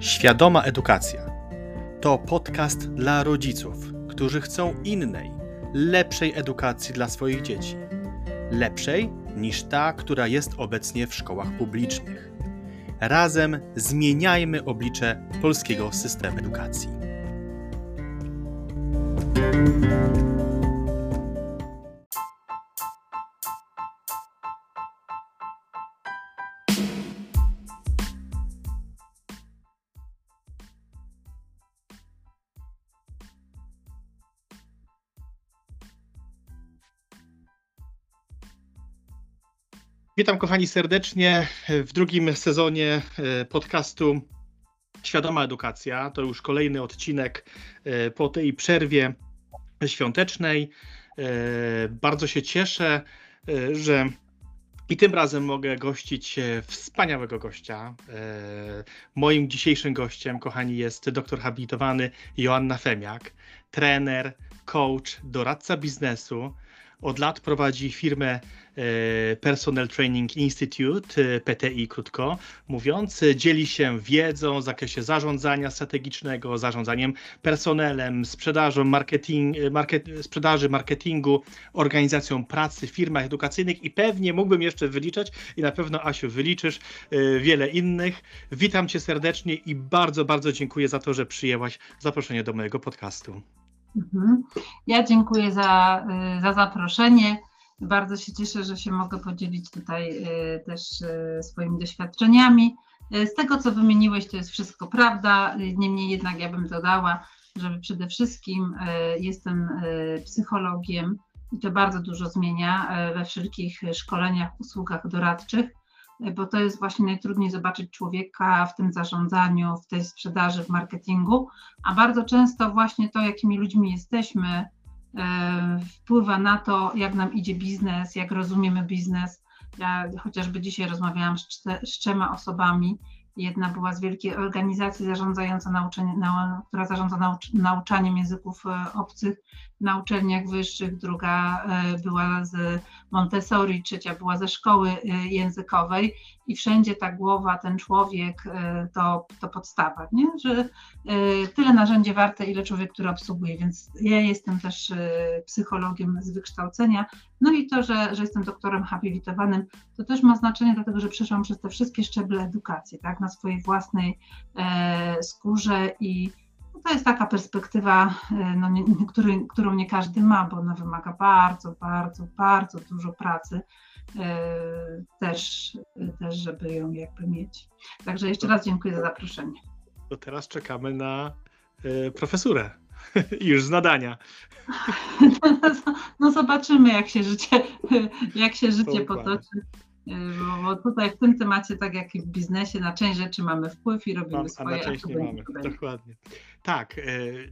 Świadoma Edukacja to podcast dla rodziców, którzy chcą innej, lepszej edukacji dla swoich dzieci. Lepszej niż ta, która jest obecnie w szkołach publicznych. Razem zmieniajmy oblicze polskiego systemu edukacji. Witam kochani serdecznie w drugim sezonie e, podcastu Świadoma Edukacja. To już kolejny odcinek e, po tej przerwie świątecznej. E, bardzo się cieszę, że i tym razem mogę gościć wspaniałego gościa. Moim dzisiejszym gościem, kochani, jest doktor habilitowany Joanna Femiak, trener, coach, doradca biznesu. Od lat prowadzi firmę E, Personal Training Institute, e, PTI krótko mówiąc, dzieli się wiedzą w zakresie zarządzania strategicznego, zarządzaniem personelem, sprzedażą, marketing, market, sprzedaży, marketingu, organizacją pracy w firmach edukacyjnych i pewnie mógłbym jeszcze wyliczać i na pewno Asiu wyliczysz e, wiele innych. Witam cię serdecznie i bardzo, bardzo dziękuję za to, że przyjęłaś zaproszenie do mojego podcastu. Mhm. Ja dziękuję za, za zaproszenie. Bardzo się cieszę, że się mogę podzielić tutaj y, też y, swoimi doświadczeniami. Y, z tego, co wymieniłeś, to jest wszystko prawda. Niemniej jednak ja bym dodała, że przede wszystkim jestem psychologiem i to bardzo dużo zmienia we wszelkich szkoleniach, usługach doradczych, bo to jest właśnie najtrudniej zobaczyć człowieka w tym zarządzaniu, w tej sprzedaży, w marketingu, a bardzo często właśnie to, jakimi ludźmi jesteśmy, E, wpływa na to, jak nam idzie biznes, jak rozumiemy biznes. Ja chociażby dzisiaj rozmawiałam z, z trzema osobami, Jedna była z wielkiej organizacji zarządzająca nauczanie, nau, która zarządza naucz, nauczaniem języków e, obcych na uczelniach wyższych, druga e, była z Montessori, trzecia była ze szkoły e, językowej i wszędzie ta głowa, ten człowiek to, to podstawa, nie? że tyle narzędzie warte, ile człowiek, który obsługuje, więc ja jestem też psychologiem z wykształcenia, no i to, że, że jestem doktorem habilitowanym, to też ma znaczenie, dlatego że przeszłam przez te wszystkie szczeble edukacji, tak, na swojej własnej e, skórze i to jest taka perspektywa, e, no, nie, który, którą nie każdy ma, bo ona wymaga bardzo, bardzo, bardzo dużo pracy. E, też, też, żeby ją jakby mieć. Także jeszcze raz dziękuję za zaproszenie. To teraz czekamy na e, profesurę. Już z nadania. No zobaczymy, jak się życie, jak się życie potoczy. Bo tutaj w tym temacie, tak jak i w biznesie, na część rzeczy mamy wpływ i robimy Mam, swoje. A na część nie mamy, dokładnie. Tak, e,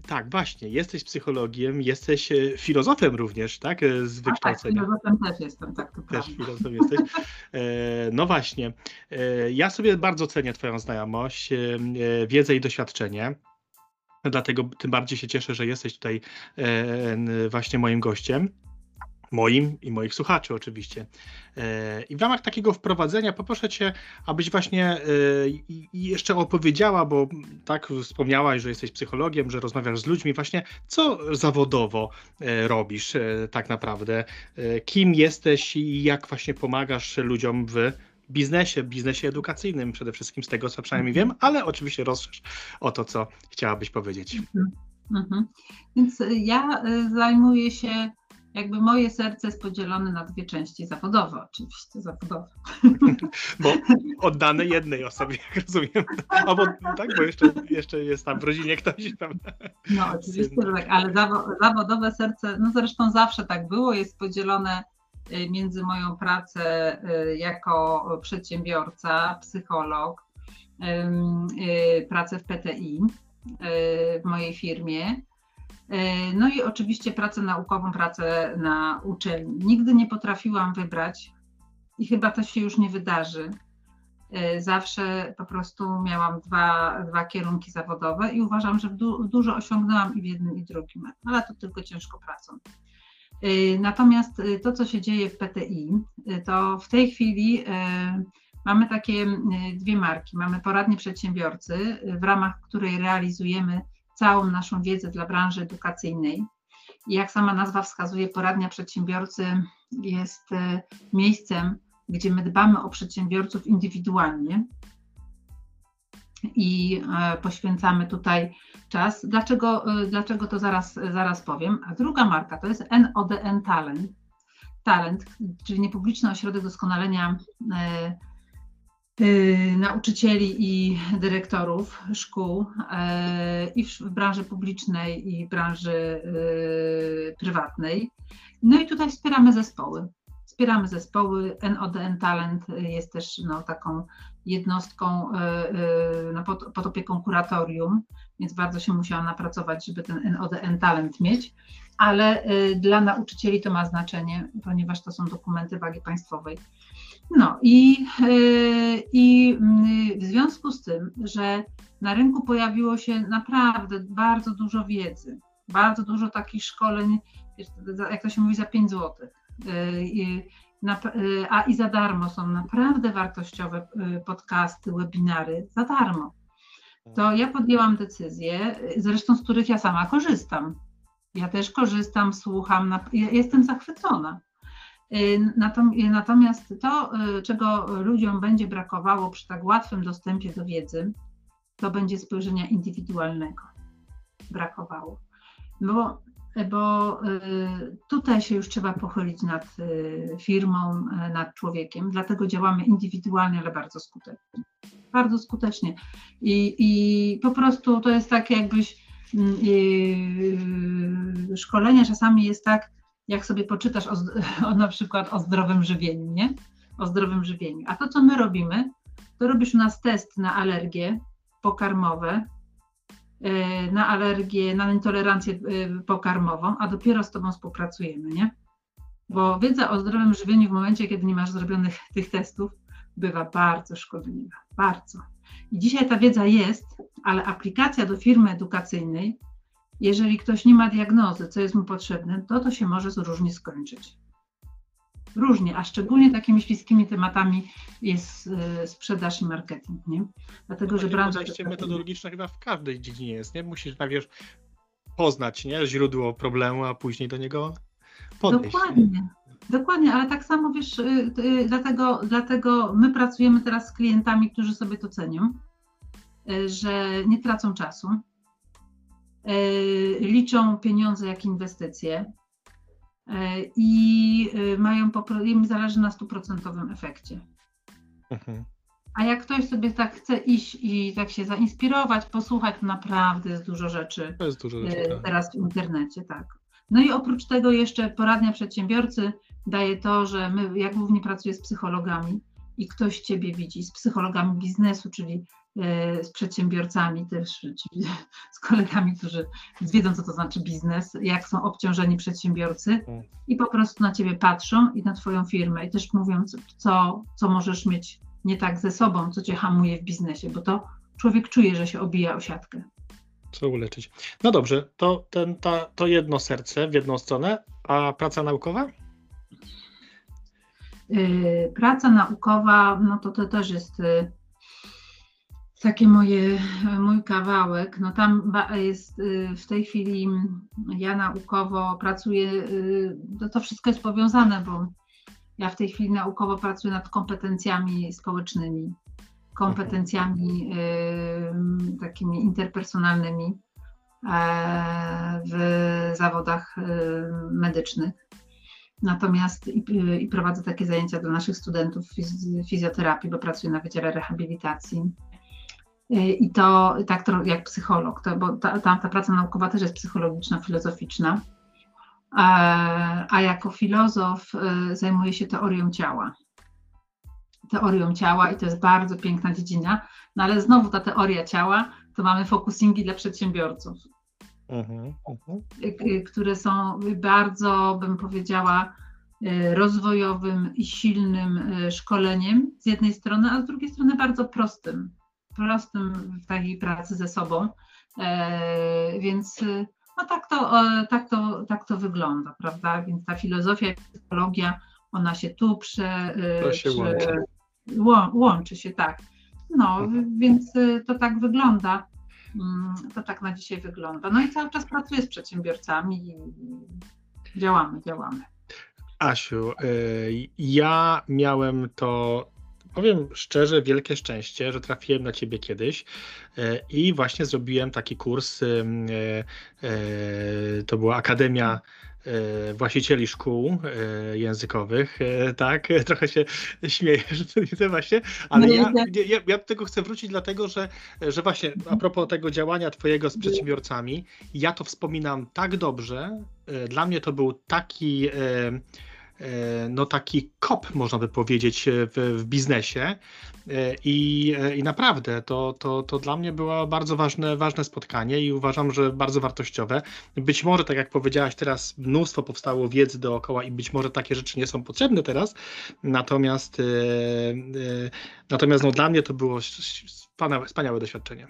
tak, właśnie. Jesteś psychologiem, jesteś e, filozofem również, tak? E, z wykształcenia. A tak, filozofem też jestem, tak. To też filozofem jesteś. E, no właśnie. E, ja sobie bardzo cenię Twoją znajomość, e, wiedzę i doświadczenie. Dlatego tym bardziej się cieszę, że jesteś tutaj e, właśnie moim gościem. Moim i moich słuchaczy, oczywiście. E, I w ramach takiego wprowadzenia poproszę Cię, abyś właśnie e, jeszcze opowiedziała, bo tak wspomniałaś, że jesteś psychologiem, że rozmawiasz z ludźmi, właśnie co zawodowo robisz tak naprawdę? Kim jesteś i jak właśnie pomagasz ludziom w biznesie, biznesie edukacyjnym przede wszystkim, z tego co przynajmniej wiem, ale oczywiście rozszerz o to, co chciałabyś powiedzieć. Mhm. Mhm. Więc ja zajmuję się, jakby moje serce jest podzielone na dwie części, zawodowe oczywiście, zawodowe. Bo oddane jednej osobie, jak rozumiem. Albo tak, bo jeszcze, jeszcze jest tam w rodzinie ktoś tam. No oczywiście, że tak, ale zawodowe serce, no zresztą zawsze tak było, jest podzielone Y, między moją pracę y, jako przedsiębiorca, psycholog, y, pracę w PTI w mojej firmie. No i oczywiście pracę naukową, pracę na uczelni. Nigdy nie potrafiłam wybrać i chyba to się już nie wydarzy. Zawsze po prostu miałam dwa, dwa kierunki zawodowe i uważam, że du dużo osiągnęłam i w jednym i drugim, ale to tylko ciężko pracą. Y, natomiast to, co się dzieje w PTI, to w tej chwili Mamy takie dwie marki. Mamy poradnie przedsiębiorcy, w ramach której realizujemy całą naszą wiedzę dla branży edukacyjnej. I jak sama nazwa wskazuje, poradnia przedsiębiorcy jest miejscem, gdzie my dbamy o przedsiębiorców indywidualnie i e, poświęcamy tutaj czas. Dlaczego, e, dlaczego to zaraz, zaraz powiem. A druga marka to jest NODN Talent. Talent, czyli niepubliczny ośrodek doskonalenia e, nauczycieli i dyrektorów szkół i w branży publicznej i branży prywatnej. No i tutaj wspieramy zespoły. Wspieramy zespoły. NODN Talent jest też no, taką jednostką no, pod, pod opieką kuratorium, więc bardzo się musiałam napracować, żeby ten NODN talent mieć, ale dla nauczycieli to ma znaczenie, ponieważ to są dokumenty wagi państwowej. No i, i mm, w związku z tym, że na rynku pojawiło się naprawdę bardzo dużo wiedzy, bardzo dużo takich szkoleń, jak to się mówi, za 5 zł Y, a i za darmo są naprawdę wartościowe podcasty, webinary, za darmo. To ja podjęłam decyzję, zresztą z których ja sama korzystam. Ja też korzystam, słucham, jestem zachwycona. Y, natomiast to, czego ludziom będzie brakowało przy tak łatwym dostępie do wiedzy, to będzie spojrzenia indywidualnego. Brakowało. Bo bo y, tutaj się już trzeba pochylić nad y, firmą, y, nad człowiekiem, dlatego działamy indywidualnie, ale bardzo skutecznie. Bardzo skutecznie. I, i po prostu to jest tak, jakbyś szkolenie czasami jest tak, jak sobie poczytasz o, o, na przykład o zdrowym żywieniu, nie? O zdrowym żywieniu. A to, co my robimy, to robisz u nas test na alergie pokarmowe, E, na alergię, na intolerancję e, pokarmową, a dopiero z Tobą współpracujemy, nie? Bo wiedza o zdrowym żywieniu w momencie, kiedy nie masz zrobionych tych testów, bywa bardzo szkodliwa, bardzo. I dzisiaj ta wiedza jest, ale aplikacja do firmy edukacyjnej, jeżeli ktoś nie ma diagnozy, co jest mu potrzebne, to to się może różnie skończyć różnie, a szczególnie takimi śliskimi tematami jest y, sprzedaż i marketing, nie? Dlatego, że branża... Podejście metodologiczne chyba w każdej dziedzinie jest, nie? Musisz najpierw poznać, nie? Źródło problemu, a później do niego podejść. Dokładnie. Nie? Dokładnie, ale tak samo wiesz, y, y, dlatego, dlatego my pracujemy teraz z klientami, którzy sobie to cenią, że nie tracą czasu, liczą pieniądze jak inwestycje, E, i e, mają, im zależy na stuprocentowym efekcie. Mhm. A jak ktoś sobie tak chce iść i tak się zainspirować, posłuchać, to naprawdę jest dużo rzeczy, jest dużo rzeczy e, tak. teraz w internecie, tak. No i oprócz tego jeszcze poradnia przedsiębiorcy daje to, że my, ja głównie pracuję z psychologami i ktoś Ciebie widzi, z psychologami biznesu, czyli E, z przedsiębiorcami też, z kolegami, którzy wiedzą, co to znaczy biznes, jak są obciążeni przedsiębiorcy i po prostu na ciebie patrzą i na twoją firmę i też mówią, co, co możesz mieć nie tak ze sobą, co cię hamuje w biznesie, bo to człowiek czuje, że się obija o siatkę. Co uleczyć. No dobrze, to, ten, ta, to jedno serce w jedną stronę, a praca naukowa? Yy, praca naukowa, no to to też jest yy, takie moje, mój kawałek. No tam jest y, w tej chwili ja naukowo pracuję, y, to, to wszystko jest powiązane, bo ja w tej chwili naukowo pracuję nad kompetencjami społecznymi, kompetencjami takimi interpersonalnymi e, w zawodach medycznych. Natomiast i, i prowadzę takie zajęcia dla naszych studentów fizjoterapii, bo pracuję na Wydziale Rehabilitacji i to tak to jak psycholog, to, bo ta, ta, ta praca naukowa też jest psychologiczna, filozoficzna. A, a jako filozof y, zajmuję się teorią ciała. Teorią ciała i to jest bardzo piękna dziedzina, no ale znowu ta teoria ciała, to mamy focusingi dla przedsiębiorców, uh-huh, uh-huh. które są bardzo, bym powiedziała, rozwojowym i silnym szkoleniem z jednej strony, a z drugiej strony bardzo prostym prostym w takiej pracy ze sobą. E, więc no tak to, tak, to, tak to wygląda, prawda? Więc ta filozofia i psychologia, ona się tu prze, to się prze, łączy się, tak. No, mhm. więc to tak wygląda. Mm, to tak na dzisiaj wygląda. No i cały czas pracuję z przedsiębiorcami i działamy, działamy. Asiu, ja miałem to powiem szczerze, wielkie szczęście, że trafiłem na ciebie kiedyś e, i właśnie zrobiłem taki kurs. E, e, to była Akademia właścicieli szkół językowych, tak? Trochę się śmieję, że właśnie, ale no ja, ja, ja do tego chcę wrócić dlatego, że, że właśnie a propos tego działania twojego z przedsiębiorcami, ja to wspominam tak dobrze, dla mnie to był taki no taki kop, można by powiedzieć, e, w, w biznesie. E, I, I naprawdę to, to, to dla mnie było bardzo ważne, ważne spotkanie i uważam, że bardzo wartościowe. Być może, tak jak powiedziałaś, teraz mnóstwo powstało wiedzy dookoła i być może takie rzeczy nie są potrzebne teraz, natomiast, natomiast no, dla mnie to było wspaniałe, wspaniałe doświadczenie.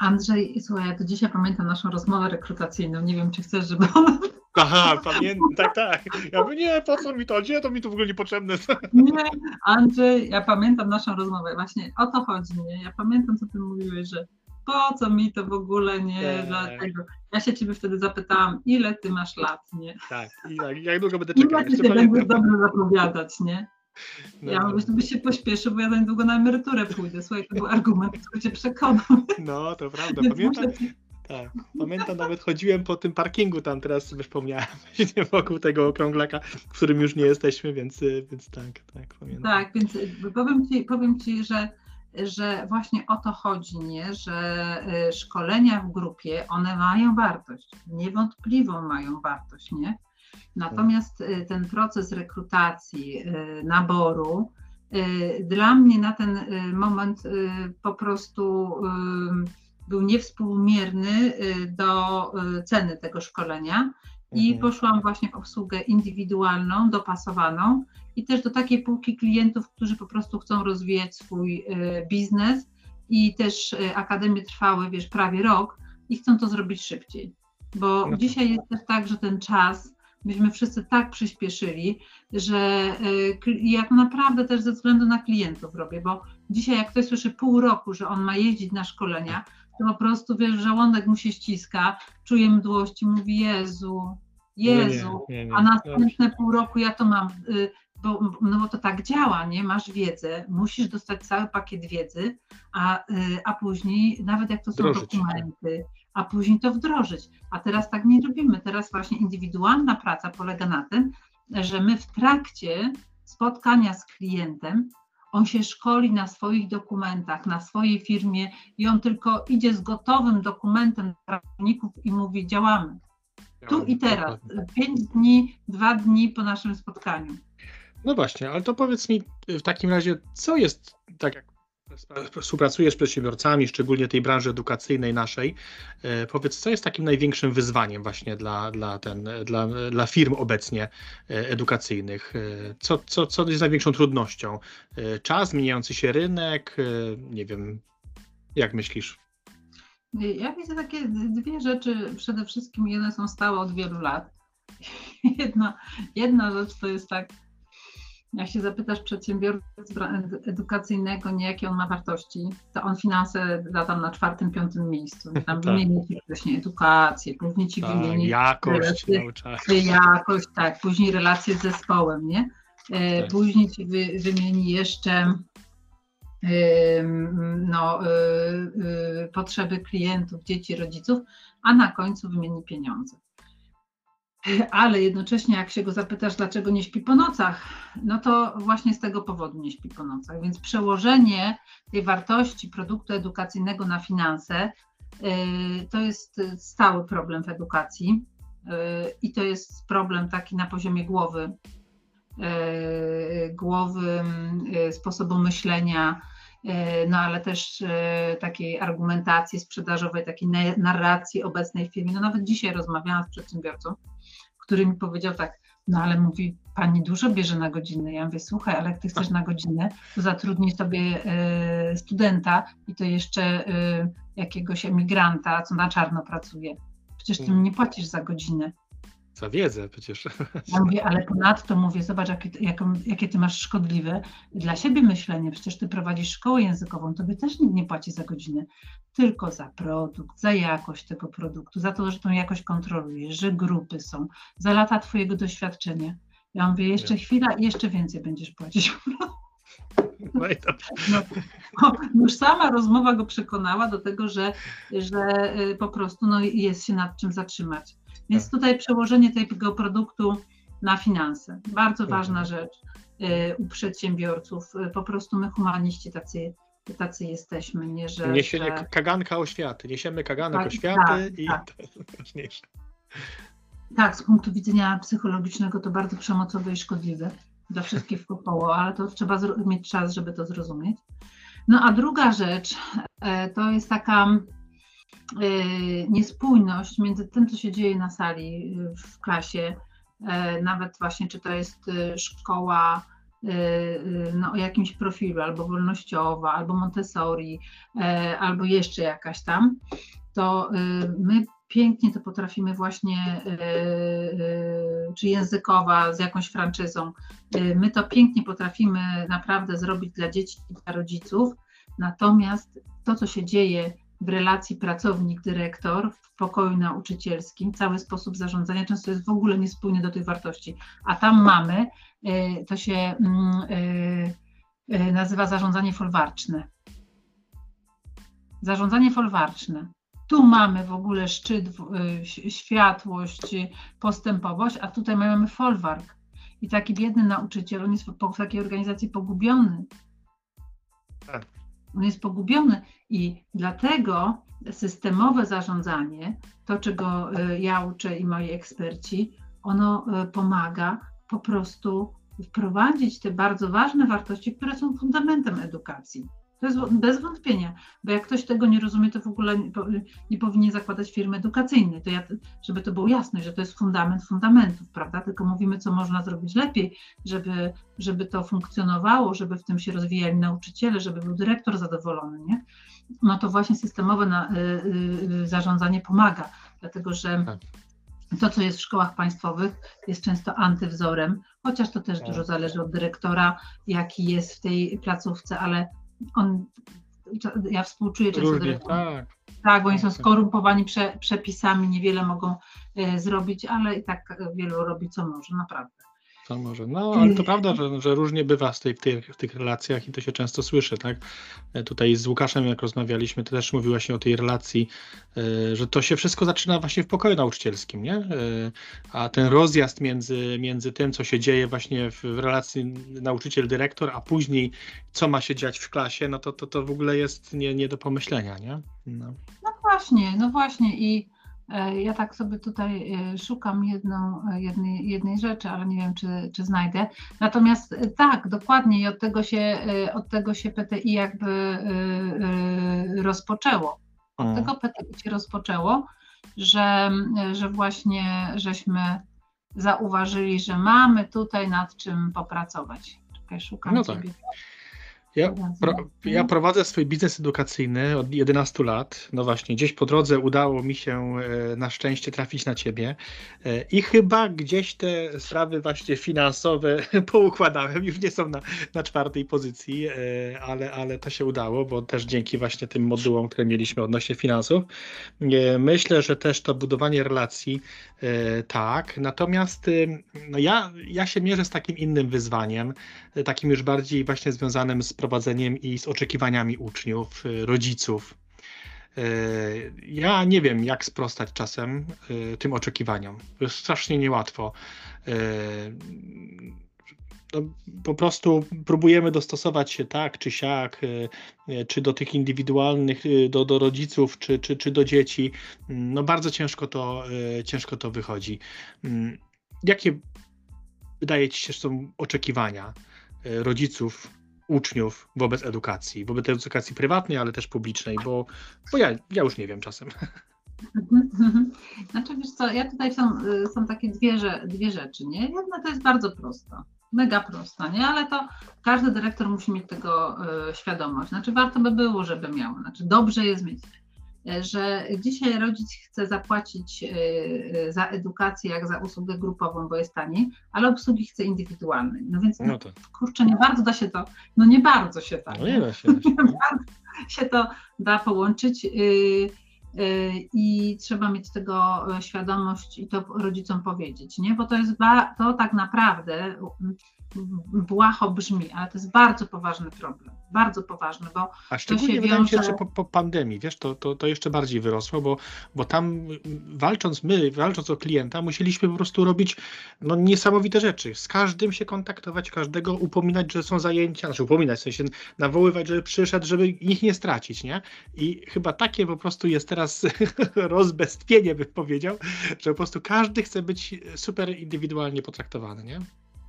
Andrzej, słuchaj, ja dzisiaj pamiętam naszą rozmowę rekrutacyjną. Nie wiem, czy chcesz, żeby ona Aha, pamiętam, tak, tak. Ja mówię, nie, po co mi to, gdzie to mi to w ogóle niepotrzebne. Nie, Andrzej, ja pamiętam naszą rozmowę, właśnie o to chodzi, nie? Ja pamiętam, co ty mówiłeś, że po co mi to w ogóle, nie, tak. dlatego. Ja się ciebie wtedy zapytałam, ile ty masz lat, nie? Tak, i jak, jak długo będę czekał? Ile ty będziesz dobrze zapowiadać, nie? No, ja mówię, żebyś się pośpieszył, bo ja za niedługo na emeryturę pójdę. Słuchaj, to był argument, który cię przekonał. No, to prawda. Pamiętam, tak, pamiętam, nawet chodziłem po tym parkingu tam, teraz sobie wspomniałem, wokół tego okrąglaka, w którym już nie jesteśmy, więc, więc tak, tak, pamiętam. Tak, więc powiem Ci, powiem ci że, że właśnie o to chodzi, nie? że y, szkolenia w grupie, one mają wartość, niewątpliwą mają wartość, nie? Natomiast y, ten proces rekrutacji, y, naboru, dla mnie na ten moment po prostu był niewspółmierny y, do y, ceny tego szkolenia i mhm. poszłam właśnie w obsługę indywidualną, dopasowaną i też do takiej półki klientów, którzy po prostu chcą rozwijać swój y, biznes i też akademie trwały, wiesz, prawie rok i chcą to zrobić szybciej. Bo no dzisiaj jest też tak, że ten czas, myśmy wszyscy tak przyspieszyli, że ja to naprawdę też ze względu na klientów robię, bo dzisiaj jak ktoś słyszy pół roku, że on ma jeździć na szkolenia, po prostu, wiesz, żołądek mu się ściska, czuje mdłość i mówi Jezu, Jezu, nie, nie, nie, a następne pół roku ja to mam, y, bo, no bo to tak działa, nie? Masz wiedzę, musisz dostać cały pakiet wiedzy, a, y, a później, nawet jak to są wdrożyć. dokumenty, a później to wdrożyć. A teraz tak nie robimy. Teraz właśnie indywidualna praca polega na tym, że my w trakcie spotkania z klientem on się szkoli na swoich dokumentach, na swojej firmie i on tylko idzie z gotowym dokumentem dla pracowników i mówi działamy. Tu i teraz, pięć dni, dwa dni po naszym spotkaniu. No właśnie, ale to powiedz mi w takim razie, co jest, tak jak współpracujesz z przedsiębiorcami, szczególnie tej branży edukacyjnej naszej. E, powiedz, co jest takim największym wyzwaniem właśnie dla, dla, ten, dla, dla firm obecnie e, edukacyjnych? E, co, co, co jest największą trudnością? Czas, zmieniający się rynek? Nie wiem, jak myślisz? Ja widzę takie dwie rzeczy. Przede wszystkim jedne są stałe od wielu lat. Jedna, jedna rzecz to jest tak, jak się zapytasz przedsiębiorcy edukacyjnego, nie jakie on ma wartości, to on finanse da tam na czwartym, piątym miejscu. Tam tak. wymieni ci wcześniej edukację, później ci tak, wymieni jakość, relacje, jakość, tak, później relacje z zespołem, nie? E, tak. Później ci wy, wymieni jeszcze no, e, e, potrzeby klientów, dzieci, rodziców, a na końcu wymieni pieniądze ale jednocześnie jak się go zapytasz, dlaczego nie śpi po nocach, no to właśnie z tego powodu nie śpi po nocach. Więc przełożenie tej wartości produktu edukacyjnego na finanse y, to jest stały problem w edukacji y, i to jest problem taki na poziomie głowy, y, głowy, sposobu myślenia, no ale też takiej argumentacji sprzedażowej, takiej narracji obecnej w firmie. No nawet dzisiaj rozmawiałam z przedsiębiorcą, który mi powiedział tak, no ale mówi, pani dużo bierze na godzinę. Ja mówię, słuchaj, ale jak ty chcesz na godzinę, to zatrudnij sobie y, studenta i to jeszcze y, jakiegoś emigranta, co na czarno pracuje. Przecież ty mi nie płacisz za godzinę. Za wiedzę przecież. Ja mówię, ale ponadto mówię, zobacz, jakie, jaką, jakie ty masz szkodliwe dla siebie myślenie. Przecież ty prowadzisz szkołę językową, tobie też nikt nie płaci za godzinę, tylko za produkt, za jakość tego produktu, za to, że tą jakość kontrolujesz, że grupy są, za lata twojego doświadczenia. Ja mówię, jeszcze chwila i jeszcze więcej będziesz płacić. No i no, no, już sama rozmowa go przekonała do tego, że, że y, po prostu no, jest się nad czym zatrzymać. Więc tak. tutaj przełożenie tego produktu na finanse. Bardzo mhm. ważna rzecz y, u przedsiębiorców. Y, po prostu my humaniści tacy, tacy jesteśmy, nie że... Niesienie że... kaganka oświaty, niesiemy kaganek tak, oświaty tak, i tak. to jest najważniejsze. Tak, z punktu widzenia psychologicznego to bardzo przemocowe i szkodliwe dla wszystkich wokoło, ale to trzeba mieć czas, żeby to zrozumieć. No a druga rzecz e, to jest taka niespójność między tym, co się dzieje na sali e, w klasie, nawet właśnie czy to jest szkoła no, o jakimś profilu, albo wolnościowa, albo Montessori, albo jeszcze jakaś tam, to my pięknie to potrafimy właśnie, czy językowa z jakąś franczyzą, my to pięknie potrafimy naprawdę zrobić dla dzieci i dla rodziców, natomiast to, co się dzieje w relacji pracownik-dyrektor w pokoju nauczycielskim, cały sposób zarządzania często jest w ogóle niespójny do tych wartości, a tam mamy, to się mm, nazywa zarządzanie folwarczne. Zarządzanie folwarczne tu mamy w ogóle szczyt, y, światłość, postępowość, a tutaj mamy folwark. I taki biedny nauczyciel, on jest w takiej organizacji pogubiony. Tak. On jest pogubiony i dlatego systemowe zarządzanie, to czego y, ja uczę i moi eksperci, ono y, pomaga po prostu wprowadzić te bardzo ważne wartości, które są fundamentem edukacji. Jest bez wątpienia, bo jak ktoś tego nie rozumie, to w ogóle nie, nie powinien zakładać firmy edukacyjnej. To ja, żeby to było jasne, że to jest fundament fundamentów, prawda? Tylko mówimy, co można zrobić lepiej, żeby, żeby to funkcjonowało, żeby w tym się rozwijali nauczyciele, żeby był dyrektor zadowolony, nie? No to właśnie systemowe na, y, y, zarządzanie pomaga, dlatego że tak. to, co jest w szkołach państwowych, jest często antywzorem, chociaż to też dużo tak. zależy od dyrektora, jaki jest w tej placówce, ale on, ja współczuję często Różnie, tak. tak, bo oni są tak, tak. skorumpowani prze, przepisami, niewiele mogą e, zrobić, ale i tak wielu robi co może, naprawdę. To może. No, ale to prawda, że, że różnie bywa w, tej, w, tych, w tych relacjach i to się często słyszy, tak? E, tutaj z Łukaszem, jak rozmawialiśmy, to też mówił właśnie o tej relacji, e, że to się wszystko zaczyna właśnie w pokoju nauczycielskim, nie? E, a ten rozjazd między, między tym, co się dzieje właśnie w, relacji nauczyciel-dyrektor, a później co ma się dziać w klasie, no to to, to w ogóle jest nie, nie do pomyślenia, nie? No. no właśnie, no właśnie i ja tak sobie tutaj e, szukam jedną, e, jednej, jednej rzeczy, ale nie wiem, czy, czy znajdę. Natomiast tak, dokładnie i od tego się, od tego się PTI jakby rozpoczęło. Od mm. tego PTI się rozpoczęło, że, że właśnie żeśmy zauważyli, że mamy tutaj nad czym popracować. Czekaj, szukam no tak. sobie. Ja, pro, ja, prowadzę swój biznes edukacyjny od 11 lat. No właśnie, gdzieś po drodze udało mi się e, na szczęście trafić na ciebie e, i chyba gdzieś te sprawy właśnie finansowe poukładałem. Już nie są na, na czwartej pozycji, e, ale, ale to się udało, bo też dzięki właśnie tym modułom, które mieliśmy odnośnie finansów. Myślę, że też to budowanie relacji tak. Natomiast no ja, ja się mierzę z takim innym wyzwaniem, takim już bardziej właśnie związanym z prowadzeniem i z oczekiwaniami uczniów, y, rodziców. Y, ja nie wiem, jak sprostać czasem y, tym oczekiwaniom. To jest strasznie niełatwo. No, po prostu próbujemy dostosować się tak czy siak, czy do tych indywidualnych, do, do rodziców, czy, czy, czy do dzieci. No bardzo ciężko to, ciężko to wychodzi. Jakie wydaje Ci się są oczekiwania rodziców uczniów wobec edukacji, wobec edukacji prywatnej, ale też publicznej, bo, bo ja, ja już nie wiem czasem. Znaczy wiesz co, ja tutaj są, y, są takie dwie, dwie rzeczy, nie? Jedna to jest bardzo prosta, mega prosta, nie? Ale to każdy dyrektor musi mieć tego y, świadomość. Znaczy warto by było, żeby miał, znaczy dobrze jest mieć że dzisiaj rodzic chce zapłacić za edukację jak za usługę grupową, bo jest taniej, ale obsługi chce indywidualnej. No więc no to. kurczę, nie bardzo da się to, no nie bardzo się tak. No nie da się. Nie bardzo się to da połączyć. Y, i trzeba mieć tego e, świadomość i to rodzicom powiedzieć, nie? Bo to jest to tak naprawdę błaho brzmi, ale to jest bardzo poważny problem, bardzo poważny, bo A szczególnie wydaje mi się, że po, po, pandemii, wiesz, to, to, to jeszcze bardziej wyrosło, bo, bo tam walcząc my, walcząc o klienta, musieliśmy po prostu robić no, niesamowite rzeczy, z każdym się kontaktować, każdego upominać, że są zajęcia, znaczy upominać, w sensie nawoływać, żeby przyszedł, żeby ich nie stracić, nie? I chyba takie po prostu jest teraz rozbestwienie, bym powiedział, że po prostu każdy chce być super indywidualnie potraktowany, nie?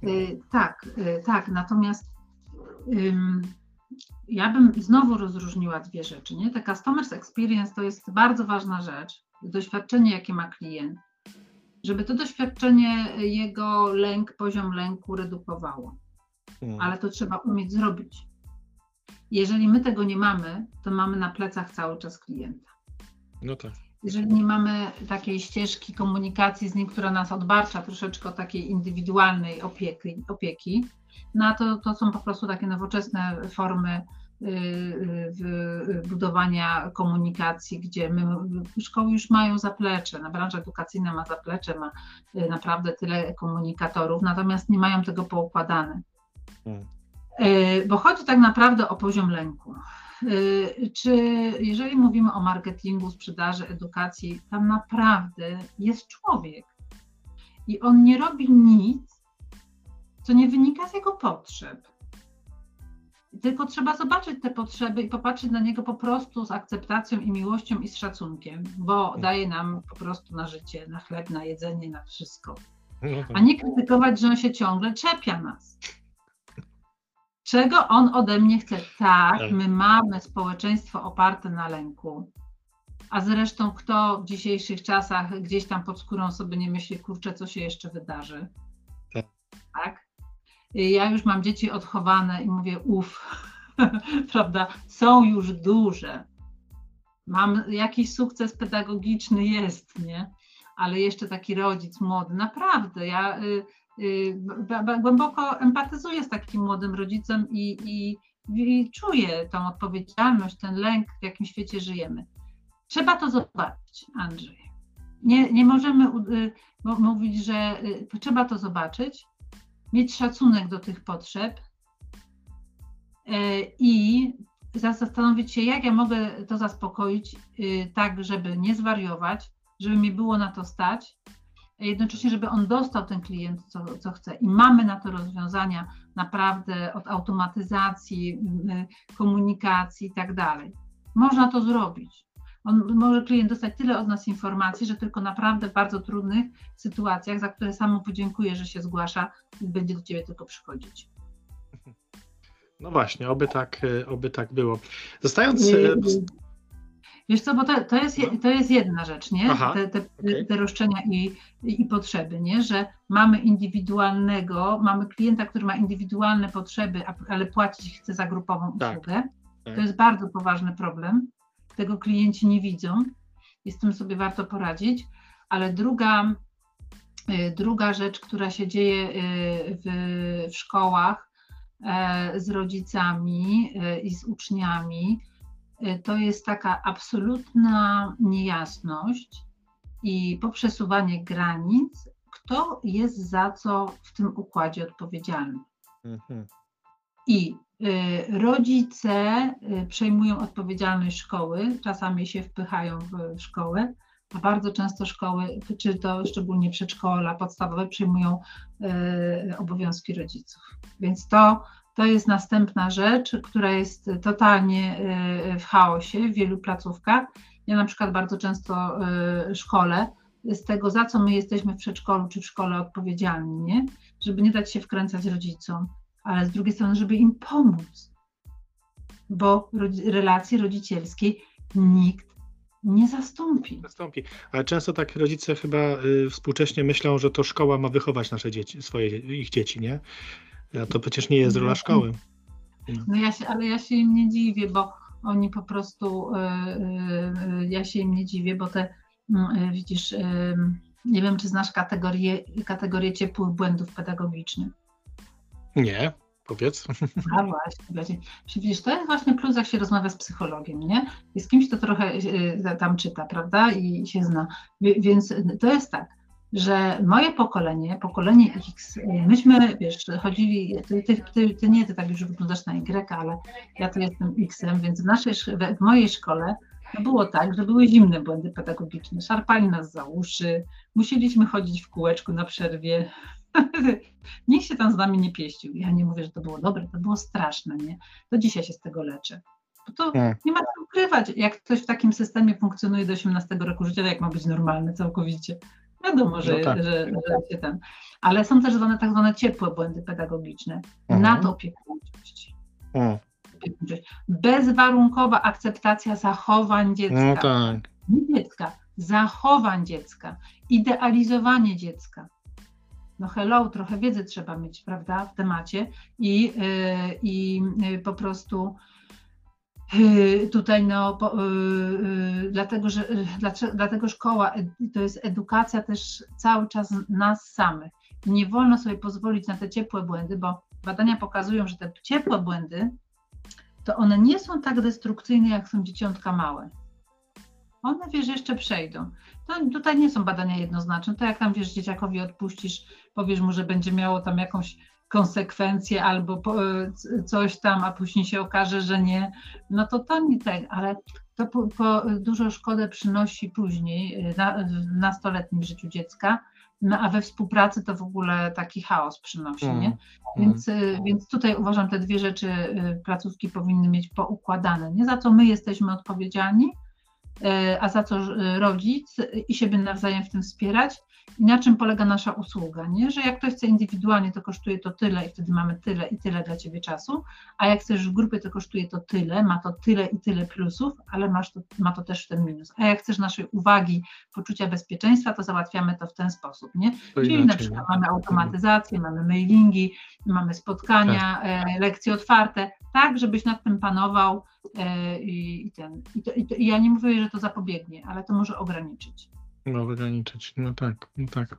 Y, tak, y, tak. Natomiast ja bym znowu rozróżniła dwie rzeczy. Nie? Te customers experience to jest bardzo ważna rzecz, doświadczenie, jakie ma klient, żeby to doświadczenie jego lęk, poziom lęku redukowało. Hmm. Ale to trzeba umieć zrobić. Jeżeli my tego nie mamy, to mamy na plecach cały czas klienta. No tak jeżeli nie mamy takiej ścieżki komunikacji z nim, która nas odbarcza troszeczkę takiej indywidualnej opieki, opieki no to, to są po prostu takie nowoczesne formy y, y, budowania komunikacji, gdzie my, szkoły już mają zaplecze, na branża edukacyjna ma zaplecze, ma y, naprawdę tyle komunikatorów, natomiast nie mają tego poukładane. Hmm. Bo chodzi tak naprawdę o poziom lęku. Y, czy jeżeli mówimy o marketingu, sprzedaży, edukacji, tam naprawdę jest człowiek i on nie robi nic, co nie wynika z jego potrzeb. Tylko trzeba zobaczyć te potrzeby i popatrzeć na niego po prostu z akceptacją i miłością i z szacunkiem, bo daje nam po prostu na życie, na chleb, na jedzenie, na wszystko. No A nie krytykować, że on się ciągle czepia nas czego on ode mnie chce. Tak, tak, my mamy społeczeństwo oparte na lęku. A zresztą kto w dzisiejszych czasach gdzieś tam pod skórą sobie nie myśli, kurczę, co się jeszcze wydarzy. Tak. tak? Ja już mam dzieci odchowane i mówię, uff, prawda, są już duże. Mam jakiś sukces pedagogiczny jest, nie? Ale jeszcze taki rodzic młody, naprawdę, ja y, Y, głęboko empatyzuję z takim młodym rodzicem i, i, i czuję tą odpowiedzialność, ten lęk, w jakim świecie żyjemy. Trzeba to zobaczyć, Andrzej. Nie, nie możemy y, mówić, że y, trzeba to zobaczyć, mieć szacunek do tych potrzeb i zastanowić się, jak ja mogę to zaspokoić tak, żeby nie zwariować, żeby mi było na to stać, jednocześnie, żeby on dostał ten klient, co, co chce. I mamy na to rozwiązania naprawdę od automatyzacji, komunikacji i tak dalej. Można to zrobić. On może klient dostać tyle od nas informacji, że tylko naprawdę w bardzo trudnych sytuacjach, za które samo podziękuję, że się zgłasza, będzie do ciebie tylko przychodzić. No właśnie, oby tak, oby tak było. Zostając. Wiesz co, bo to, to, jest, no. to jest jedna rzecz, nie? Aha, te, te, okay. te roszczenia i, i potrzeby, nie? Że mamy indywidualnego, mamy klienta, który ma indywidualne potrzeby, ale płacić chce za grupową tak, usługę. Tak. To jest bardzo poważny problem. Tego klienci nie widzą i z tym sobie warto poradzić. Ale druga, y, druga rzecz, która się dzieje y, w, w szkołach e, z rodzicami y, i z uczniami, to jest taka absolutna niejasność i poprzesuwanie granic, kto jest za co w tym układzie odpowiedzialny. Mhm. I y, rodzice y, przejmują odpowiedzialność szkoły, czasami się wpychają w, w szkołę, a bardzo często szkoły, czy to szczególnie przedszkola podstawowe, przejmują y, obowiązki rodziców. Więc to to jest następna rzecz, która jest totalnie y, w chaosie w wielu placówkach. Ja na przykład bardzo często y, szkole z tego, za co my jesteśmy w przedszkolu czy w szkole odpowiedzialni, nie? żeby nie dać się wkręcać rodzicom, ale z drugiej strony, żeby im pomóc, bo relacji rodzicielskiej nikt nie zastąpi. Zastąpi. Ale często tak rodzice chyba y, współcześnie myślą, że to szkoła ma wychować nasze dzieci, swoje ich dzieci, nie? A to przecież nie jest rola szkoły. No, no ja się, ale ja się im nie dziwię, bo Oni po prostu, ja się im nie dziwię, bo te, mm, widzisz, nie wiem, czy znasz kategorię, kategorię ciepłych błędów pedagogicznych. Nie, powiedz. A właśnie, widzisz, to jest właśnie plus, jak się rozmawia z psychologiem, nie? I z kimś, to trochę tam czyta, prawda? I się zna. Więc to jest tak że moje pokolenie, pokolenie X, myśmy, wiesz, chodzili, ty, ty, ty, ty nie, ty tak już wyglądasz na Y, ale ja to jestem X-em, więc w, naszej, w mojej szkole było tak, że były zimne błędy pedagogiczne, szarpali nas za uszy, musieliśmy chodzić w kółeczku na przerwie, nikt się tam z nami nie pieścił. Ja nie mówię, że to było dobre, to było straszne, nie? To dzisiaj się z tego leczę. Bo to hmm. nie ma co ukrywać, jak ktoś w takim systemie funkcjonuje do 18 roku życia, jak ma być normalny całkowicie. Wiadomo, że, no tak. że, że się ten. Ale są też zwane tak zwane ciepłe błędy pedagogiczne. Mhm. Nadopiekuńczość. Mhm. Bezwarunkowa akceptacja zachowań dziecka. No tak. Nie dziecka, zachowań dziecka. Idealizowanie dziecka. No hello, trochę wiedzy trzeba mieć, prawda, w temacie i, yy, i yy, po prostu tutaj no, po, yy, dlatego, że, yy, dlatego szkoła to jest edukacja też cały czas nas samych. Nie wolno sobie pozwolić na te ciepłe błędy, bo badania pokazują, że te ciepłe błędy to one nie są tak destrukcyjne, jak są dzieciątka małe. One, wiesz, jeszcze przejdą. To tutaj nie są badania jednoznaczne. To jak tam, wiesz, dzieciakowi odpuścisz, powiesz mu, że będzie miało tam jakąś konsekwencje albo coś tam, a później się okaże, że nie, no to to nie tak, ale to po, po dużo szkodę przynosi później na, w nastoletnim życiu dziecka, no a we współpracy to w ogóle taki chaos przynosi, nie? Mm, więc, mm. więc tutaj uważam, te dwie rzeczy placówki powinny mieć poukładane, nie za co my jesteśmy odpowiedzialni, a za co rodzic i siebie nawzajem w tym wspierać, na czym polega nasza usługa, nie? Że jak ktoś chce indywidualnie, to kosztuje to tyle i wtedy mamy tyle i tyle dla Ciebie czasu, a jak chcesz w grupie, to kosztuje to tyle, ma to tyle i tyle plusów, ale masz to, ma to też ten minus. A jak chcesz naszej uwagi, poczucia bezpieczeństwa, to załatwiamy to w ten sposób, nie? To Czyli inaczej, na przykład mamy automatyzację, mamy mailingi, mamy spotkania, tak. e, lekcje otwarte, tak, żebyś nad tym panował e, i, i, ten. I, to, i, to, I ja nie mówię, że to zapobiegnie, ale to może ograniczyć. No, ograniczyć. No tak, no tak.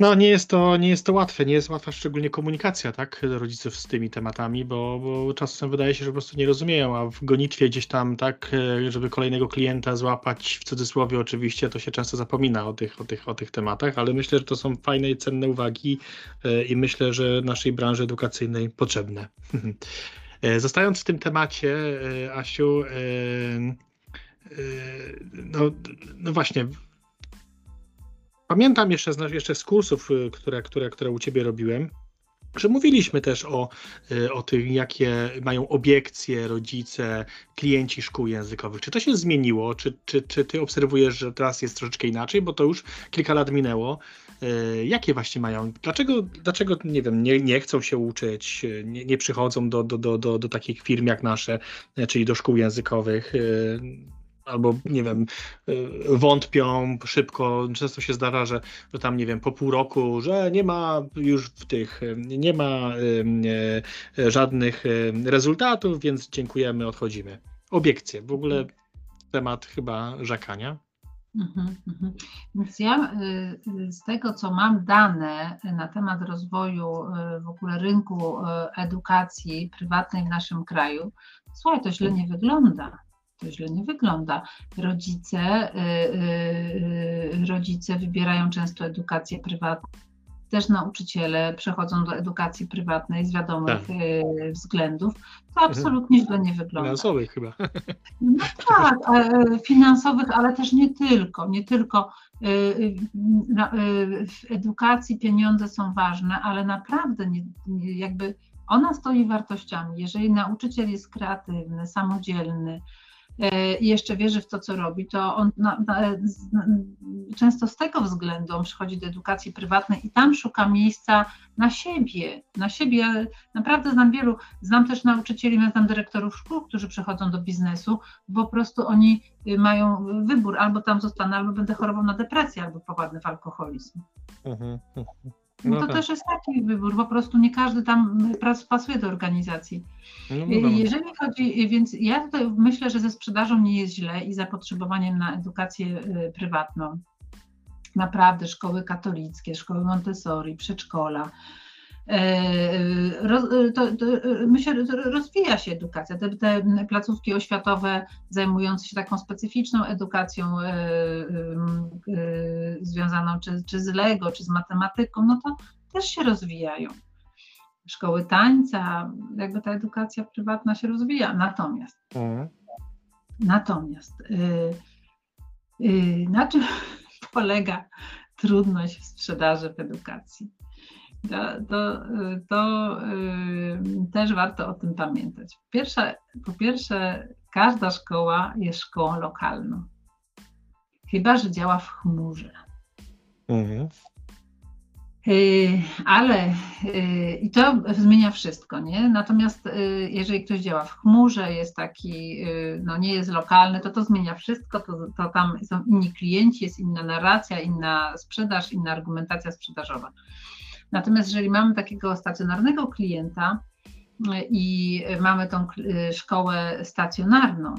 No nie jest to, nie jest to łatwe, nie jest łatwa szczególnie komunikacja, tak, rodziców z tymi tematami, bo, bo czasem wydaje się, że po prostu nie rozumieją, a w gonitwie gdzieś tam, tak, żeby kolejnego klienta złapać, w cudzysłowie oczywiście, to się często zapomina o tych, o tych, o tych tematach, ale myślę, że to są fajne i cenne uwagi e, i myślę, że naszej branży edukacyjnej potrzebne. E, zostając w tym temacie, e, Asiu, no, no właśnie, Pamiętam jeszcze, jeszcze z kursów, y, które, które, które u Ciebie robiłem, że mówiliśmy też o, y, o tym, jakie mają obiekcje rodzice, klienci szkół językowych. Czy to się zmieniło? Czy, czy, czy Ty obserwujesz, że teraz jest troszeczkę inaczej, bo to już kilka lat minęło? Y, jakie właśnie mają? Dlaczego, dlaczego nie wiem, nie, nie chcą się uczyć, nie, nie przychodzą do, do, do, do, do takich firm jak nasze, czyli do szkół językowych? Albo nie wiem, y, wątpią szybko. Często się zdarza, że, że tam nie wiem, po pół roku, że nie ma już w tych, nie ma y, y, żadnych rezultatów, więc dziękujemy, odchodzimy. Obiekcje, w ogóle temat chyba rzekania. Mhm, mhm. Więc ja z tego, co mam dane na temat rozwoju w ogóle rynku edukacji prywatnej w naszym kraju, słuchaj, to źle nie wygląda to źle nie wygląda. Rodzice, yy, yy, rodzice wybierają często edukację prywatną. Też nauczyciele przechodzą do edukacji prywatnej z wiadomych tak. względów. To absolutnie źle nie wygląda. Finansowych chyba. No tak, finansowych, ale też nie tylko. Nie tylko w edukacji pieniądze są ważne, ale naprawdę nie, jakby ona stoi wartościami. Jeżeli nauczyciel jest kreatywny, samodzielny, E, i jeszcze wierzy w to, co robi, to on na, na, często z tego względu on przychodzi do edukacji prywatnej i tam szuka miejsca na siebie, na siebie. Naprawdę znam wielu, znam też nauczycieli, znam dyrektorów szkół, którzy przychodzą do biznesu, bo po prostu oni y, mają wybór, albo tam zostanę, albo będę chorował na depresję, albo popadnę w alkoholizm. Mhm, mhm. No, no to tak. też jest taki wybór, po prostu nie każdy tam pasuje do organizacji. No, no, no, Jeżeli chodzi, więc ja tutaj myślę, że ze sprzedażą nie jest źle i zapotrzebowaniem na edukację y, prywatną. Naprawdę szkoły katolickie, szkoły Montessori, przedszkola, E, to, to, myślę, rozwija się edukacja. Te, te, placówki oświatowe zajmujące się taką specyficzną edukacją e, e, związaną czy, czy z Lego, czy z matematyką, no to też się rozwijają. Szkoły tańca, jakby ta edukacja prywatna się rozwija. Natomiast, mhm. natomiast na czym polega trudność w sprzedaży w edukacji? To, to, to yy, też warto o tym pamiętać. Pierwsze, po pierwsze, każda szkoła jest szkołą lokalną. Chyba, że działa w chmurze. Mhm. Yy, ale yy, i to zmienia wszystko, nie? Natomiast yy, jeżeli ktoś działa w chmurze, jest taki, y, no nie jest lokalny, to to zmienia wszystko, to, to tam są inni klienci, jest inna narracja, inna sprzedaż, inna argumentacja sprzedażowa. Natomiast jeżeli mamy takiego stacjonarnego klienta y, i mamy tą y, szkołę stacjonarną,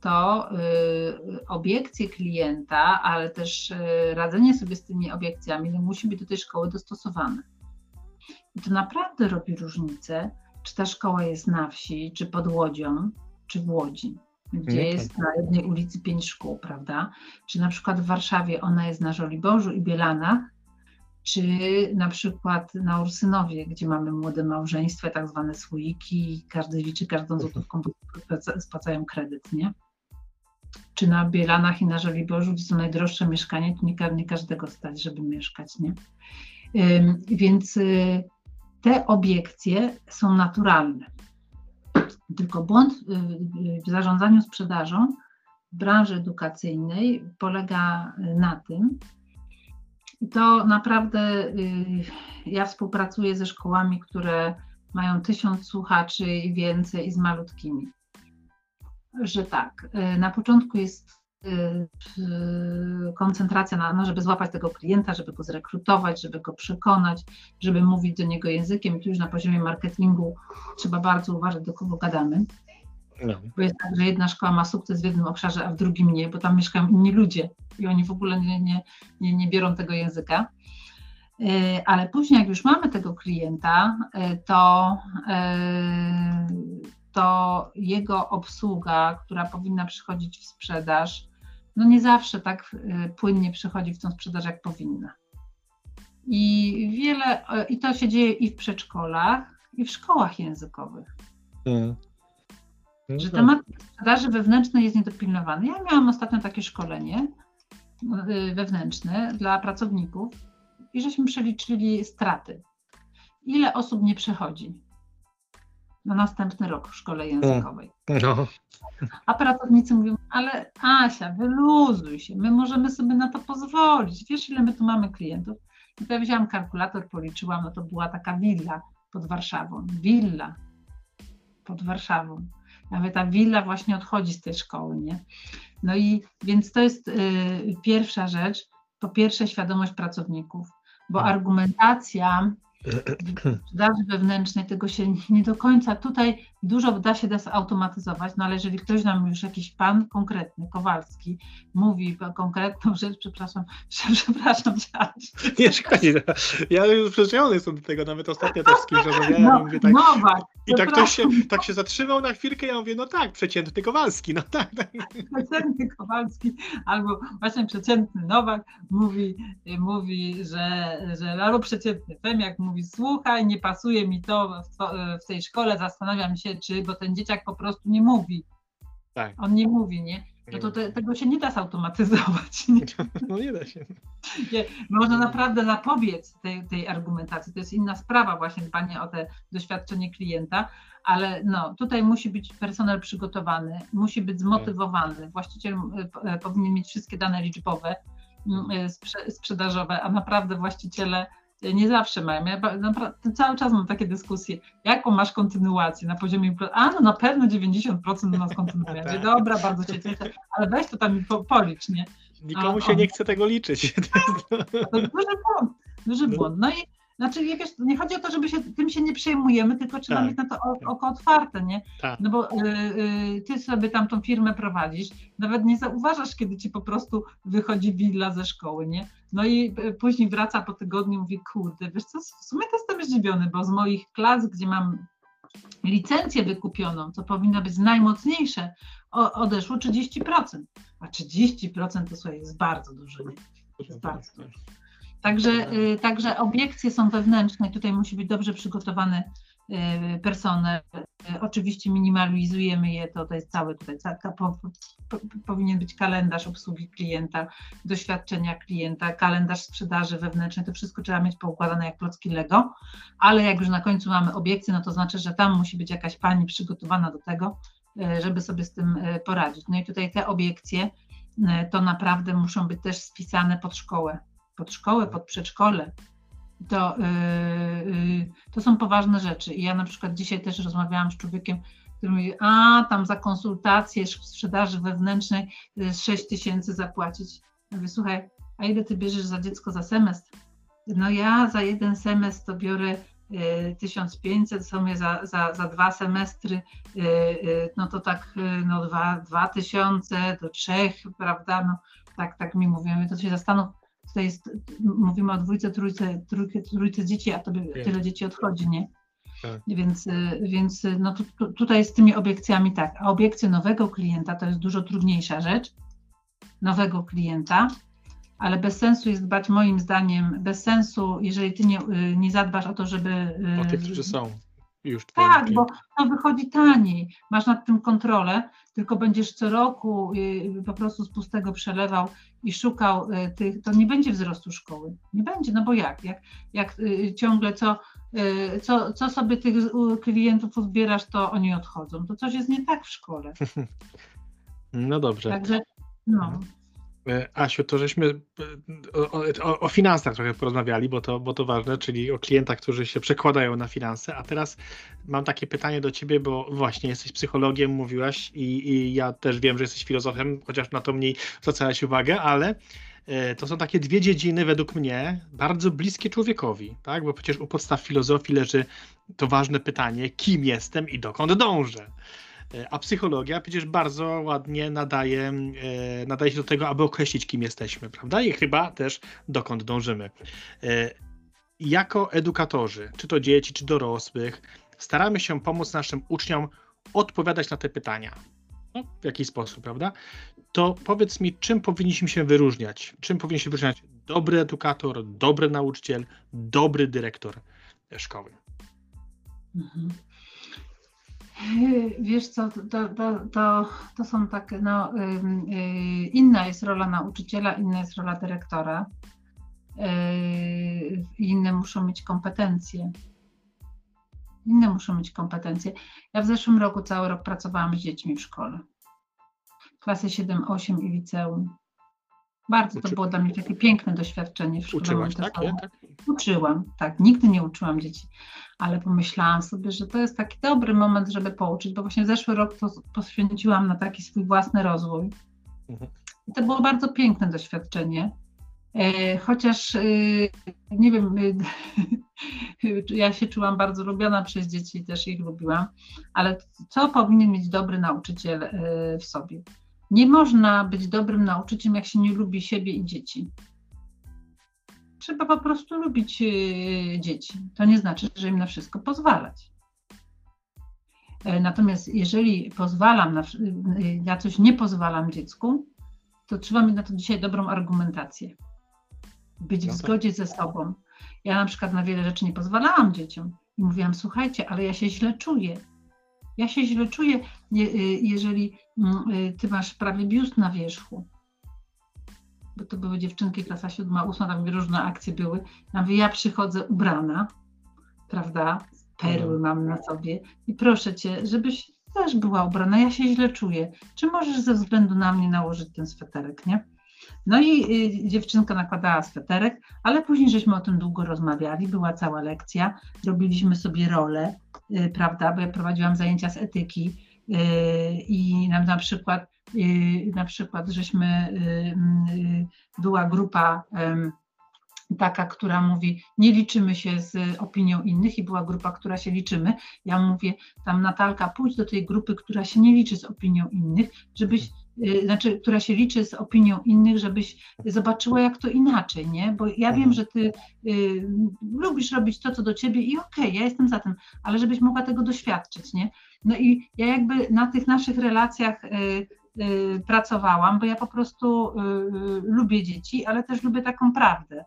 to y, obiekcje klienta, ale też radzenie sobie z tymi obiekcjami no musi być do tej szkoły dostosowane. I to naprawdę robi różnicę, czy ta szkoła jest na wsi, czy pod Łodzią, czy w Łodzi, gdzie jest na jednej ulicy pięć szkół, prawda? Czy na przykład w Warszawie ona jest na Żoliborzu i Bielanach, czy na przykład na Ursynowie, gdzie mamy młode małżeństwa, tak zwane słoiki, każdy liczy każdą mhm. złotówką, spłacają kredyt, nie? Czy na Bielanach i na Żoliborzu, gdzie są najdroższe mieszkania, to nie, nie każdego stać, żeby mieszkać, nie? Więc y, te obiekcje są naturalne. Tylko błąd y, y, w zarządzaniu sprzedażą w branży edukacyjnej polega na tym, i to naprawdę y, ja współpracuję ze szkołami, które mają tysiąc słuchaczy i więcej i z malutkimi. Że tak, y, na początku jest y, koncentracja na, no, żeby złapać tego klienta, żeby go zrekrutować, żeby go przekonać, żeby mówić do niego językiem. Tu już na poziomie marketingu trzeba bardzo uważać, do kogo gadamy. No. Bo jest tak, że jedna szkoła ma sukces w jednym obszarze, a w drugim nie, bo tam mieszkają inni ludzie i oni w ogóle nie, nie, nie, nie biorą tego języka. E, ale później, jak już mamy tego klienta, e, to, e, to jego obsługa, która powinna przychodzić w sprzedaż, no nie zawsze tak płynnie przychodzi w tą sprzedaż, jak powinna. I wiele, i to się dzieje i w przedszkolach, i w szkołach językowych. Hmm że no temat sprzedaży wewnętrznej jest niedopilnowany. Ja miałam ostatnio takie szkolenie y, wewnętrzne dla pracowników i żeśmy przeliczyli straty. Ile osób nie przechodzi na następny rok w szkole językowej. No. A pracownicy mówią, ale Asia, wyluzuj się, my możemy sobie na to pozwolić. Wiesz, ile my tu mamy klientów? I to ja wzięłam kalkulator, policzyłam, no to była taka willa pod Warszawą. Willa pod Warszawą. Nawet ta willa właśnie odchodzi z tej szkoły, nie? No i więc to jest y, pierwsza rzecz. Po pierwsze, świadomość pracowników, bo tak. argumentacja sprzedaży wewnętrznej tego się nie do końca, tutaj dużo da się zautomatyzować, no ale jeżeli ktoś nam już jakiś pan konkretny, Kowalski, mówi konkretną rzecz, przepraszam, przepraszam Nie szkodzi, ja już przyzwyczajony jestem do tego, nawet ostatnio też z kimś rozmawiałem no, mówię tak, Nowak, i tak ktoś się, tak się zatrzymał na chwilkę, ja mówię, no tak, przeciętny Kowalski, no tak. tak. Przeciętny Kowalski, albo właśnie przeciętny Nowak mówi, mówi że, że albo przeciętny Femiak mówi, słuchaj, nie pasuje mi to w, w tej szkole, zastanawiam się, czy, bo ten dzieciak po prostu nie mówi. Tak. On nie mówi, nie? No to te, tego się nie da zautomatyzować. Nie? No nie da się. Nie, można naprawdę zapobiec tej, tej argumentacji. To jest inna sprawa właśnie dbanie o te doświadczenie klienta, ale no, tutaj musi być personel przygotowany, musi być zmotywowany. Właściciel e, powinien mieć wszystkie dane liczbowe, mm, e, sprzedażowe, a naprawdę właściciele nie zawsze mają. Ja cały czas mam takie dyskusje. Jaką masz kontynuację na poziomie. A no na pewno 90% u nas kontynuuje. tak. Dobra, bardzo cię cieszę, ale weź to tam mi po, policz, nie? Nikomu się nie chce tego liczyć. To jest duży błąd. Duży no. błąd. No i Znaczy, wiesz, nie chodzi o to, żeby się tym się nie przejmujemy, tylko trzeba Tak. mieć na to oko otwarte, nie? Tak. No bo y, y, ty sobie tam tą firmę prowadzisz, nawet nie zauważasz, kiedy ci po prostu wychodzi willa ze szkoły, nie? No i y, później wraca po tygodniu i mówi, kurde, wiesz co, w sumie to jestem zdziwiony, bo z moich klas, gdzie mam licencję wykupioną, co powinno być najmocniejsze, o, odeszło 30%. A 30% to słuchaj, jest bardzo dużo, nie? Jest bardzo dużo. Także, y, także obiekcje są wewnętrzne i tutaj musi być dobrze przygotowany y, personel. Y, Oczywiście minimalizujemy je, to, to jest całe tutaj, po, po, powinien być kalendarz obsługi klienta, doświadczenia klienta, kalendarz sprzedaży wewnętrznej, to wszystko trzeba mieć poukładane jak klocki Lego, ale jak już na końcu mamy obiekcje, no to znaczy, że tam musi być jakaś pani przygotowana do tego, żeby sobie z tym poradzić. No i tutaj te obiekcje to naprawdę muszą być też spisane pod szkołę pod szkołę, pod przedszkole, to, yy, yy, to są poważne rzeczy. I ja na przykład dzisiaj też rozmawiałam z człowiekiem, który mówi, a tam za konsultację w sprzedaży wewnętrznej y, 6 tysięcy zapłacić. Mówię, słuchaj, a ile ty bierzesz za dziecko za semestr? No ja za jeden semestr to biorę y, 1500, w sumie za, za, za dwa semestry, y, y, no to tak y, no dwa, 2000 do trzech, prawda, no tak, tak mi mówią, to się zastanów, tutaj jest, mówimy o dwójce, trójce, trójce, trójce dzieci, a tobie Wiem. tyle dzieci odchodzi, nie? Tak. Więc, y, więc y, no tu, tu, tutaj z tymi obiekcjami tak, a obiekcje nowego klienta to jest dużo trudniejsza rzecz, nowego klienta, ale bez sensu jest dbać moim zdaniem, bez sensu, jeżeli ty nie, y, nie zadbasz o to, żeby... O tych, którzy są już tak, bo to wychodzi taniej. Masz nad tym kontrolę, tylko będziesz co roku y, po prostu z pustego przelewał i szukał y, tych, to nie będzie wzrostu szkoły. Nie będzie, no bo jak? Jak, jak y, ciągle co, co, co sobie tych klientów uzbierasz, to oni odchodzą. To coś jest nie tak w szkole. No dobrze. Także no. E, Asiu, to żeśmy e, o, o, o finansach trochę porozmawiali, bo to, bo to ważne, czyli o klientach, którzy się przekładają na finanse. A teraz mam takie pytanie do ciebie, bo właśnie jesteś psychologiem, mówiłaś, i, i ja też wiem, że jesteś filozofem, chociaż na to mniej zwracałeś uwagę, ale e, to są takie dwie dziedziny według mnie bardzo bliskie człowiekowi, tak? Bo przecież u podstaw filozofii leży to ważne pytanie, kim jestem i dokąd dążę. E, A psychologia przecież bardzo ładnie nadaje, e, nadaje się do tego, aby określić, kim jesteśmy, prawda? I chyba też dokąd dążymy. E, Jako edukatorzy, czy to dzieci, czy dorosłych, staramy się pomóc naszym uczniom odpowiadać na te pytania. No, w jakiś sposób, prawda? To powiedz mi, czym powinniśmy się wyróżniać? Czym powinien się wyróżniać dobry edukator, dobry nauczyciel, dobry dyrektor szkoły? Mhm. Yy, Wiesz co, to, to, to, to są takie, no, ym, yy, inna jest rola nauczyciela, inna jest rola dyrektora. Yy, Inne muszą mieć kompetencje. Inne muszą mieć kompetencje. Ja w zeszłym roku cały rok pracowałam z dziećmi w szkole. Klasy 7, 8 i liceum. Bardzo to Uczy- było dla mnie takie piękne doświadczenie w szkole Uczyłaś, tak? Tak? Uczyłam, tak, nigdy nie uczyłam dzieci, ale pomyślałam sobie, że to jest taki dobry moment, żeby pouczyć, bo właśnie zeszły rok to poświęciłam na taki swój własny rozwój. Mhm. I to było bardzo piękne doświadczenie. E, Chociaż e, nie wiem, e, ja się czułam bardzo lubiona przez dzieci, też ich lubiłam, ale co powinien mieć dobry nauczyciel w sobie? Nie można być dobrym nauczycielem, jak się nie lubi siebie i dzieci trzeba po prostu lubić e, dzieci. To nie znaczy, że im na wszystko pozwalać. E, Natomiast jeżeli pozwalam, na, wsz- e, ja coś nie pozwalam dziecku, to trzeba mieć na to dzisiaj dobrą argumentację. Być No w tak. zgodzie ze sobą. Ja na przykład na wiele rzeczy nie pozwalałam dzieciom i mówiłam, słuchajcie, ale ja się źle czuję. Ja się źle czuję, je- jeżeli mm, ty masz prawie biust na wierzchu bo to były dziewczynki, klasa siódma, ósma, tam różne akcje były. Ja mówię, ja przychodzę ubrana, prawda, perły Mhm. mam na sobie i proszę cię, żebyś też była ubrana, ja się źle czuję. Czy możesz ze względu na mnie nałożyć ten sweterek, nie? No i y, dziewczynka nakładała sweterek, ale później żeśmy o tym długo rozmawiali, była cała lekcja, robiliśmy sobie rolę, y, prawda, bo ja prowadziłam zajęcia z etyki i nam na przykład y, na przykład żeśmy, y, y, była grupa taka, która mówi, nie liczymy się z opinią innych i była grupa, która się liczymy. Ja mówię, tam Natalka, pójdź do tej grupy, która się nie liczy z opinią innych, żebyś, znaczy, która się liczy z opinią innych, żebyś zobaczyła, jak to inaczej, nie? Bo ja wiem, mhm. że ty y, lubisz robić to, co do ciebie i okej, okay, ja jestem za tym, ale żebyś mogła tego doświadczyć, nie? No i ja jakby na tych naszych relacjach y, y, pracowałam, bo ja po prostu y, lubię dzieci, ale też lubię taką prawdę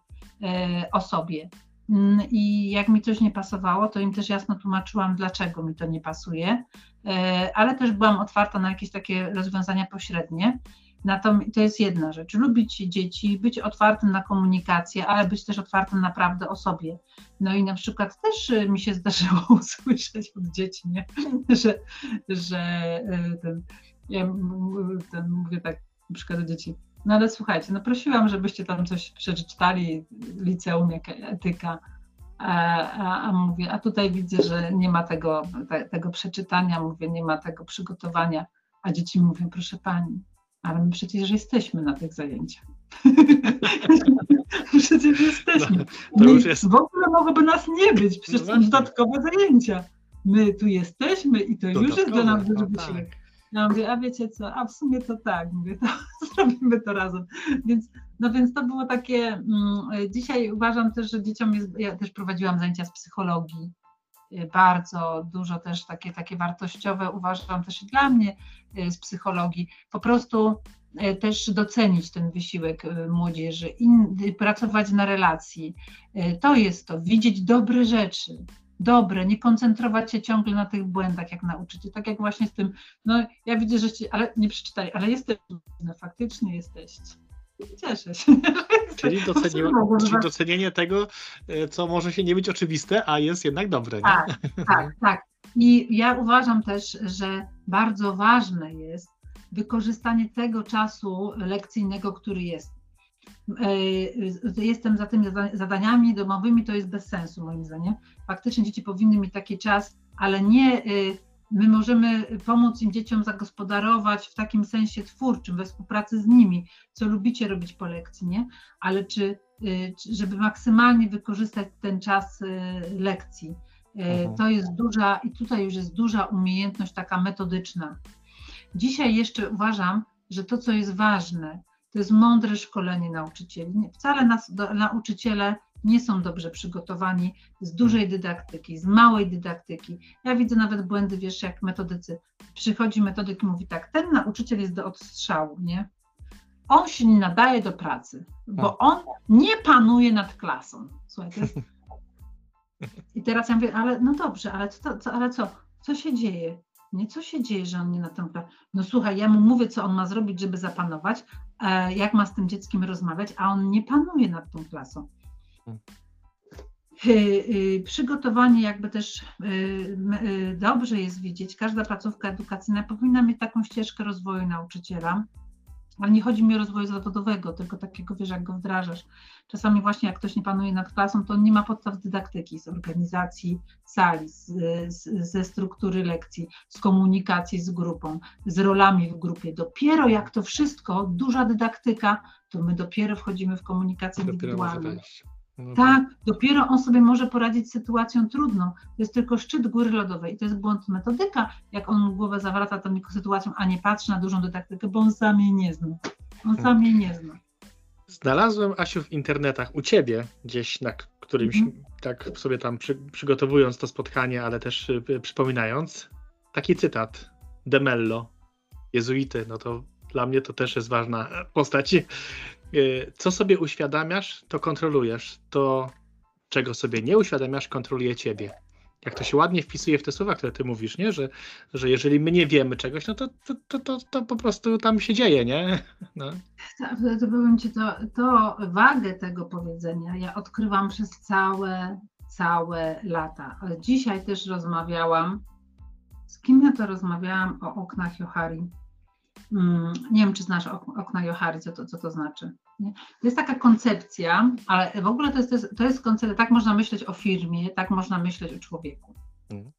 o sobie. Mm, I jak mi coś nie pasowało, to im też jasno tłumaczyłam, dlaczego mi to nie pasuje, ale też byłam otwarta na jakieś takie rozwiązania pośrednie. Natomiast to jest jedna rzecz. Lubić dzieci, być otwartym na komunikację, ale być też otwartym naprawdę o sobie. No i na przykład też mi się zdarzyło usłyszeć od dzieci, nie? że, że e, ten, ja ten, mówię tak na przykład do dzieci, no ale słuchajcie, no prosiłam, żebyście tam coś przeczytali, liceum, jak etyka, a, a, a, mówię, a tutaj widzę, że nie ma tego, te, tego przeczytania, mówię, nie ma tego przygotowania, a dzieci mówią, proszę pani, ale my przecież jesteśmy na tych zajęciach. przecież jesteśmy. No, my, jest... W ogóle mogłoby nas nie być, przecież no są dodatkowe zajęcia. My tu jesteśmy i to dodatkowe, już jest dla nas duży no, wysiłek. Tak. Ja mówię, a wiecie co, a w sumie to tak, mówię, to zrobimy to razem. Więc, no więc to było takie, mm, dzisiaj uważam też, że dzieciom jest, ja też prowadziłam zajęcia z psychologii, bardzo dużo też takie, takie wartościowe uważam też dla mnie y, z psychologii. Po prostu y, też docenić ten wysiłek młodzieży, in, pracować na relacji. To jest to, widzieć dobre rzeczy, dobre, nie koncentrować się ciągle na tych błędach, jak nauczyciel. Tak jak właśnie z tym, no ja widzę, że ci, ale nie przeczytaj, ale jesteś, no faktycznie jesteście. Cieszę się. Czyli, doceniło, czyli docenienie tego, e, co może się nie być oczywiste, a jest jednak dobre. Nie? Tak, tak, tak. I ja uważam też, że bardzo ważne jest wykorzystanie tego czasu lekcyjnego, który jest. E, jestem za tymi zadaniami domowymi, to jest bez sensu moim zdaniem. Faktycznie dzieci powinny mieć taki czas, ale nie e, my możemy pomóc im dzieciom zagospodarować w takim sensie twórczym, we współpracy z nimi, co lubicie robić po lekcji, nie? Ale czy, e, żeby maksymalnie wykorzystać ten czas lekcji. Mhm. To jest duża, i tutaj już jest duża umiejętność taka metodyczna. Dzisiaj jeszcze uważam, że to, co jest ważne, to jest mądre szkolenie nauczycieli. Wcale nas, do, nauczyciele nie są dobrze przygotowani z dużej dydaktyki, z małej dydaktyki. Ja widzę nawet błędy, wiesz, jak metodycy. Przychodzi metodyk i mówi tak, ten nauczyciel jest do odstrzału, nie? On się nie nadaje do pracy, bo tak. on nie panuje nad klasą. Słuchaj, jest... I teraz ja mówię, ale no dobrze, ale co, co, ale co? Co się dzieje? Nie, co się dzieje, że on nie na tę No słuchaj, ja mu mówię, co on ma zrobić, żeby zapanować, e, jak ma z tym dzieckiem rozmawiać, a on nie panuje nad tą klasą. Y, y, przygotowanie jakby też dobrze jest widzieć, każda placówka edukacyjna powinna mieć taką ścieżkę rozwoju nauczyciela, ale nie chodzi mi o rozwój zawodowego, tylko takiego, wiesz, jak go wdrażasz. Czasami właśnie jak ktoś nie panuje nad klasą, to on nie ma podstaw dydaktyki, z organizacji sali, z, z, ze struktury lekcji, z komunikacji z grupą, z rolami w grupie. Dopiero jak to wszystko, duża dydaktyka, to my dopiero wchodzimy w komunikację indywidualną. No tak, dopiero on sobie może poradzić z sytuacją trudną. To jest tylko szczyt góry lodowej i to jest błąd metodyka, jak on głowę zawraca tą sytuacją, a nie patrzy na dużą dydaktykę, bo on sam jej nie zna. On sam jej nie zna. Znalazłem, Asiu, w internetach u ciebie gdzieś na którymś, mm. tak sobie tam przy, przygotowując to spotkanie, ale też y, przypominając, taki cytat Demello, jezuity, no to dla mnie to też jest ważna postać. Y, co sobie uświadamiasz, to kontrolujesz. To, czego sobie nie uświadamiasz, kontroluje ciebie. Jak to się ładnie wpisuje w te słowa, które ty mówisz, nie? Że, że jeżeli my nie wiemy czegoś, no to, to, to, to, to po prostu tam się dzieje, nie? No. To, to powiem ci, to, to wagę tego powiedzenia ja odkrywam przez całe, całe lata. Ale dzisiaj też rozmawiałam, z kim ja to rozmawiałam o oknach Johari nie wiem, czy znasz okna Johari, co to, co to znaczy. Nie? To jest taka koncepcja, ale w ogóle to jest, to jest, to jest koncepcja, tak można myśleć o firmie, tak można myśleć o człowieku. Mhm.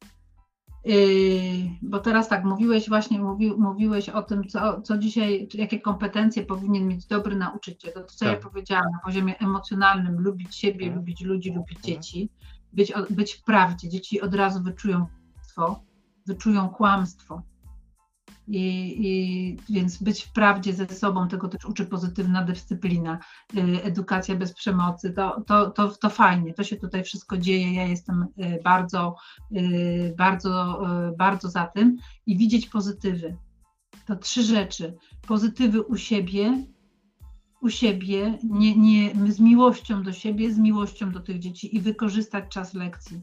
bo teraz tak, mówiłeś właśnie, mówi, mówiłeś o tym, co, co dzisiaj, jakie kompetencje powinien mieć dobry nauczyciel. To, co tak. ja powiedziałam na poziomie emocjonalnym, lubić siebie, tak. lubić ludzi, lubić tak. dzieci, być, być w prawdzie. Dzieci od razu wyczują kłamstwo, wyczują kłamstwo. I, I, więc być w prawdzie ze sobą, tego też uczy pozytywna dyscyplina, y, edukacja bez przemocy, to, to, to, to fajnie, to się tutaj wszystko dzieje, ja jestem y, bardzo, y, bardzo, bardzo za tym i widzieć pozytywy. To trzy rzeczy. Pozytywy u siebie, u siebie, nie, nie, z miłością do siebie, z miłością do tych dzieci i wykorzystać czas lekcji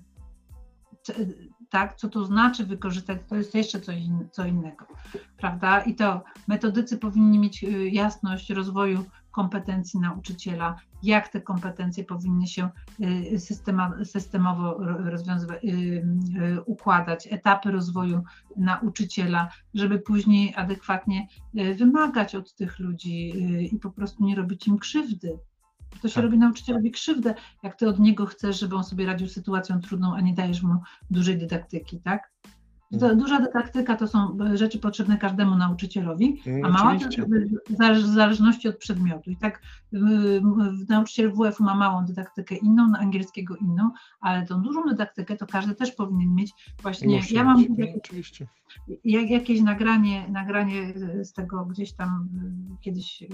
tak, co to znaczy wykorzystać, to jest jeszcze coś in, co innego, prawda? I to metodycy powinni mieć y, jasność rozwoju kompetencji nauczyciela, jak te kompetencje powinny się y, systema, systemowo rozwiązywać, y, układać, etapy rozwoju nauczyciela, żeby później adekwatnie wymagać od tych ludzi i po prostu nie robić im krzywdy, to się tak. robi nauczycielowi krzywdę, jak ty od niego chcesz, żeby on sobie radził z sytuacją trudną, a nie dajesz mu dużej dydaktyki, tak? Mm. Duża dydaktyka to są rzeczy potrzebne każdemu nauczycielowi, a mała to w zależności od przedmiotu. I tak nauczyciel WF ma małą dydaktykę inną, angielskiego inną, ale tą dużą dydaktykę to każdy też powinien mieć. Właśnie Muszę ja mam mieć, jak, oczywiście. Jak, jakieś nagranie, nagranie z tego gdzieś tam kiedyś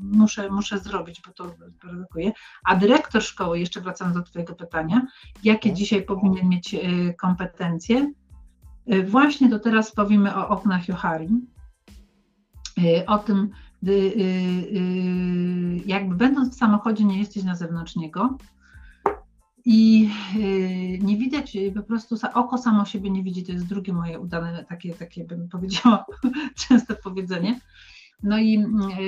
muszę, muszę zrobić, bo to produkuje. A dyrektor szkoły, jeszcze wracając do Twojego pytania, jakie mhm. dzisiaj powinien mieć y, kompetencje? Y, właśnie to teraz powiemy o oknach Johari, y, o tym, jakby będąc w samochodzie nie jesteś na zewnątrz niego i nie widać, po prostu oko samo siebie nie widzi, to jest drugie moje udane takie, takie bym powiedziała, częste powiedzenie, no i, y,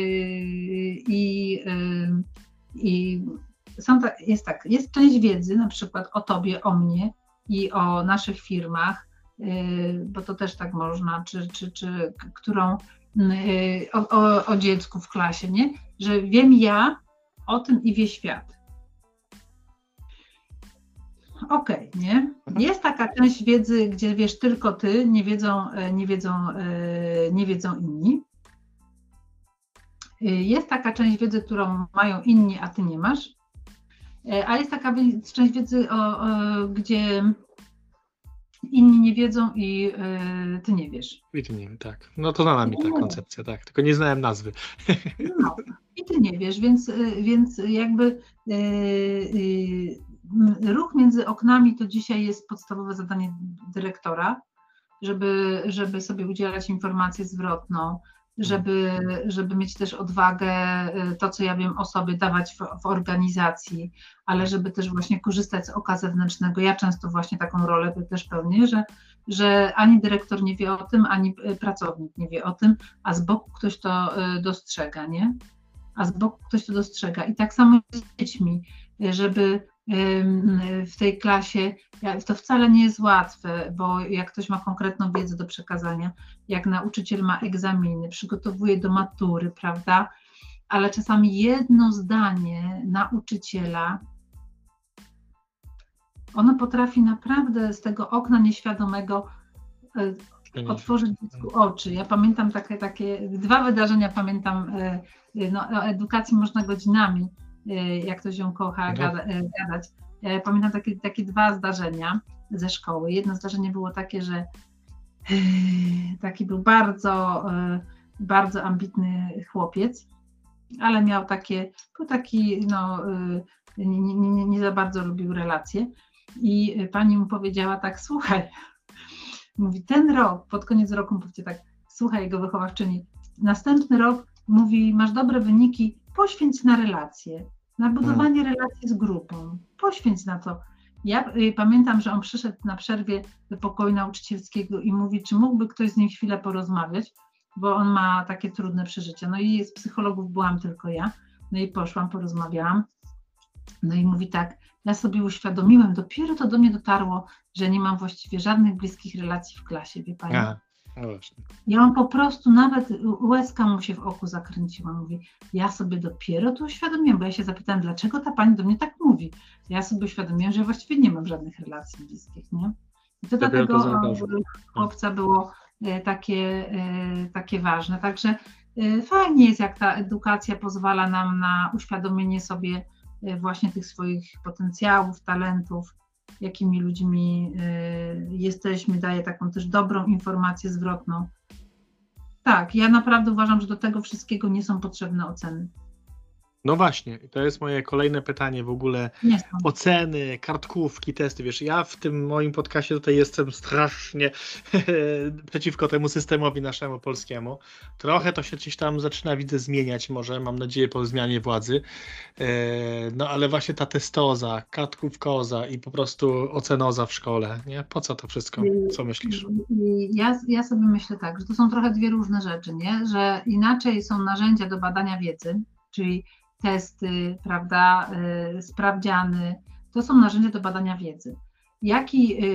i, y, i są ta, jest tak, jest część wiedzy na przykład o tobie, o mnie i o naszych firmach, y, bo to też tak można, czy, czy, czy którą o, o, o dziecku w klasie, nie? Że wiem ja o tym i wie świat. Okej, okay, nie? Mhm. Jest taka część wiedzy, gdzie wiesz tylko ty, nie wiedzą, nie wiedzą, nie wiedzą inni. Y, jest taka część wiedzy, którą mają inni, a ty nie masz, y, a jest taka część wiedzy, o, o, gdzie inni nie wiedzą i y, ty nie wiesz. I ty nie, tak. No to znana mi ta koncepcja, tak. Tylko nie znałem nazwy. No, i ty nie wiesz, więc, więc jakby ruch między oknami to dzisiaj jest podstawowe zadanie dyrektora, żeby, żeby sobie udzielać informację zwrotną, żeby, żeby mieć też odwagę y, to, co ja wiem o sobie, dawać w, w, organizacji, ale żeby też właśnie korzystać z oka zewnętrznego. Ja często właśnie taką rolę też pełnię, że, że ani dyrektor nie wie o tym, ani y, pracownik nie wie o tym, a z boku ktoś to y, dostrzega, nie? A z boku ktoś to dostrzega. I tak samo z dziećmi, żeby w tej klasie, to wcale nie jest łatwe, bo jak ktoś ma konkretną wiedzę do przekazania, jak nauczyciel ma egzaminy, przygotowuje do matury, prawda? Ale czasami jedno zdanie nauczyciela, ono potrafi naprawdę z tego okna nieświadomego e, otworzyć dziecku oczy. Ja pamiętam takie, takie dwa wydarzenia, pamiętam, e, no, o edukacji można godzinami jak ktoś ją kocha no. gada, y, gadać. Pamiętam takie, takie dwa zdarzenia ze szkoły. Jedno zdarzenie było takie, że taki był bardzo, bardzo ambitny chłopiec, ale miał takie, był taki, no, nie, nie, nie za bardzo lubił relacje. I pani mu powiedziała tak, słuchaj, mówi, ten rok, pod koniec roku mówicie tak, słuchaj jego wychowawczyni, następny rok mówi, masz dobre wyniki, poświęć na relacje na budowanie hmm. relacji z grupą. Poświęć na to. Ja y, pamiętam, że on przyszedł na przerwie do pokoju nauczycielskiego i mówi, czy mógłby ktoś z nim chwilę porozmawiać, bo on ma takie trudne przeżycia. No i z psychologów byłam tylko ja. No i poszłam, porozmawiałam. No i mówi tak, ja sobie uświadomiłem, dopiero to do mnie dotarło, że nie mam właściwie żadnych bliskich relacji w klasie, wie pani. No właśnie. Ja on po prostu nawet łezka mu się w oku zakręciła. Mówi, ja sobie dopiero to uświadomiłem, bo ja się zapytałem, dlaczego ta pani do mnie tak mówi. Ja sobie uświadomiłem, że właściwie nie mam żadnych relacji bliskich, nie? I to dlatego chłopca było takie, takie ważne. Także fajnie jest, jak ta edukacja pozwala nam na uświadomienie sobie właśnie tych swoich potencjałów, talentów, jakimi ludźmi jesteśmy, daje taką też dobrą informację zwrotną. Tak, ja naprawdę uważam, że do tego wszystkiego nie są potrzebne oceny. No właśnie, to jest moje kolejne pytanie w ogóle. Oceny, kartkówki, testy. Wiesz, ja w tym moim podcastie tutaj jestem strasznie przeciwko temu systemowi naszemu polskiemu. Trochę to się gdzieś tam zaczyna, widzę, zmieniać może, mam nadzieję, po zmianie władzy. E, no ale właśnie ta testoza, kartkówkoza i po prostu ocenoza w szkole, nie? Po co to wszystko? Co myślisz? Ja, ja sobie myślę tak, że to są trochę dwie różne rzeczy, nie? Że inaczej są narzędzia do badania wiedzy, czyli testy, prawda, y, sprawdziany. To są narzędzia do badania wiedzy. Jaki, y,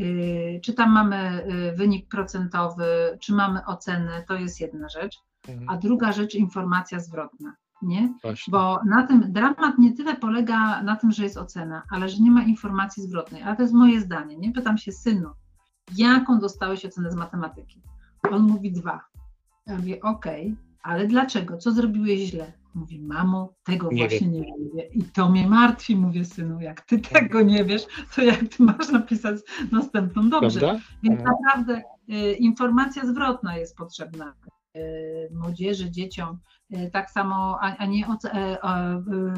y, czy tam mamy wynik procentowy, czy mamy ocenę, to jest jedna rzecz. Mhm. A druga rzecz, informacja zwrotna. Nie? Bo na tym dramat nie tyle polega na tym, że jest ocena, ale że nie ma informacji zwrotnej. Ale to jest moje zdanie. Nie pytam się synu, jaką dostałeś ocenę z matematyki? On mówi dwa. Ja mówię, okej, okay, ale dlaczego? Co zrobiłeś źle? Mówi, mamo, tego nie właśnie wiem. nie wiem. I to mnie martwi, mówię, synu, jak ty tego nie wiesz, to jak ty masz napisać następną dobrze. Prawda? Więc naprawdę y, informacja zwrotna jest potrzebna y, młodzieży, dzieciom. Y, tak samo, a, a nie oce, e,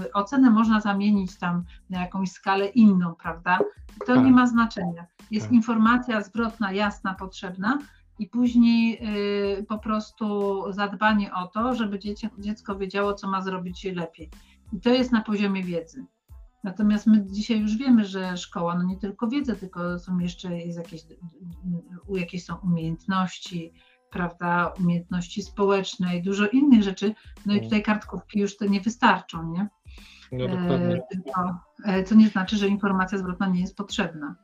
y, ocenę można zamienić tam na jakąś skalę inną, prawda? To tak. nie ma znaczenia. Jest tak. informacja zwrotna, jasna, potrzebna, i później y, po prostu zadbanie o to, żeby dziecko wiedziało, co ma zrobić lepiej. I to jest na poziomie wiedzy. Natomiast my dzisiaj już wiemy, że szkoła, no nie tylko wiedza, tylko są jeszcze jest jakieś, jakieś są umiejętności, prawda, umiejętności społeczne i dużo innych rzeczy. No i mm. tutaj kartkówki już to nie wystarczą, nie? No, dokładnie. E, co nie znaczy, że informacja zwrotna nie jest potrzebna.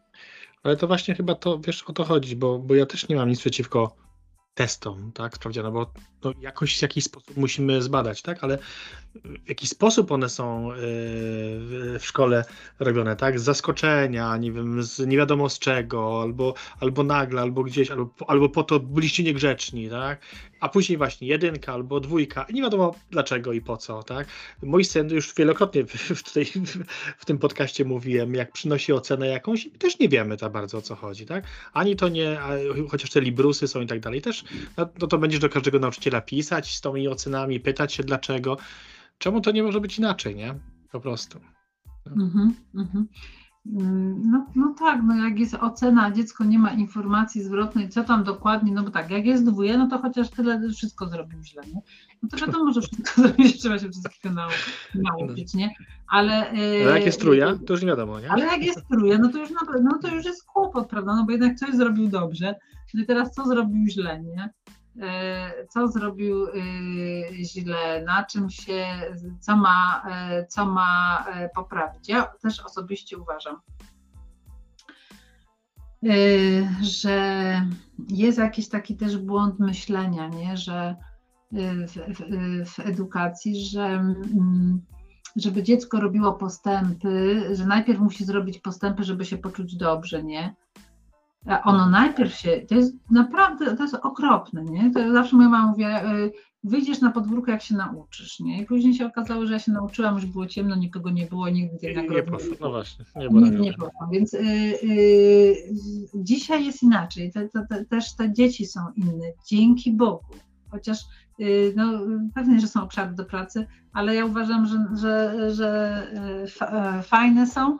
Ale to właśnie chyba to, wiesz, o to chodzi, bo, bo ja też nie mam nic przeciwko testom, tak, sprawdziano, bo no, jakoś w jakiś sposób musimy zbadać, tak, ale w jaki sposób one są y, w szkole robione, tak, z zaskoczenia, nie wiem, z nie wiadomo z czego, albo, albo nagle, albo gdzieś, albo, albo po to byliście niegrzeczni, tak, a później właśnie jedynka albo dwójka nie wiadomo dlaczego i po co, tak. Syn już wielokrotnie w, tej, w tym podcaście mówiłem, jak przynosi ocenę jakąś też nie wiemy tak bardzo o co chodzi, tak, ani to nie, chociaż te librusy są i tak dalej, też, no, no to będziesz do każdego nauczyciela pisać z tymi ocenami, pytać się dlaczego, czemu to nie może być inaczej, nie, po prostu. No. Mhm, mhm. No, no tak, no jak jest ocena, dziecko nie ma informacji zwrotnej, co tam dokładnie, no bo tak, jak jest dwóje, no to chociaż tyle wszystko zrobił źle, nie? No to wiadomo, że wszystko zrobić, trzeba się wszystkiego nau nauczyć, nie? Ale, yy, jak jest truja, to już nie wiadomo, nie? Ale jak jest truja, no to już, no, no to już jest kłopot, prawda? No bo jednak coś zrobił dobrze, no i teraz co zrobił źle, nie? E, co zrobił e, źle, na czym się, co ma, e, co ma poprawić. Ja też osobiście uważam, że jest jakiś taki też błąd myślenia, nie? że w, w, w edukacji, że mm, żeby dziecko robiło postępy, że najpierw musi zrobić postępy, żeby się poczuć dobrze, nie? Ono najpierw się, to jest naprawdę, to jest okropne, nie? To zawsze moja mama mówi, y, wyjdziesz na podwórko, jak się nauczysz, nie? I później się okazało, że ja się nauczyłam, już było ciemno, nikogo nie było, nigdy tej nagrody nie poszło. No właśnie, nie było Nigdy nie poszło, więc y, y, dzisiaj jest inaczej, te, te, te, też te dzieci są inne, dzięki Bogu, chociaż y, no, pewnie, że są obszary do pracy, ale ja uważam, że, że, że y, fajne są,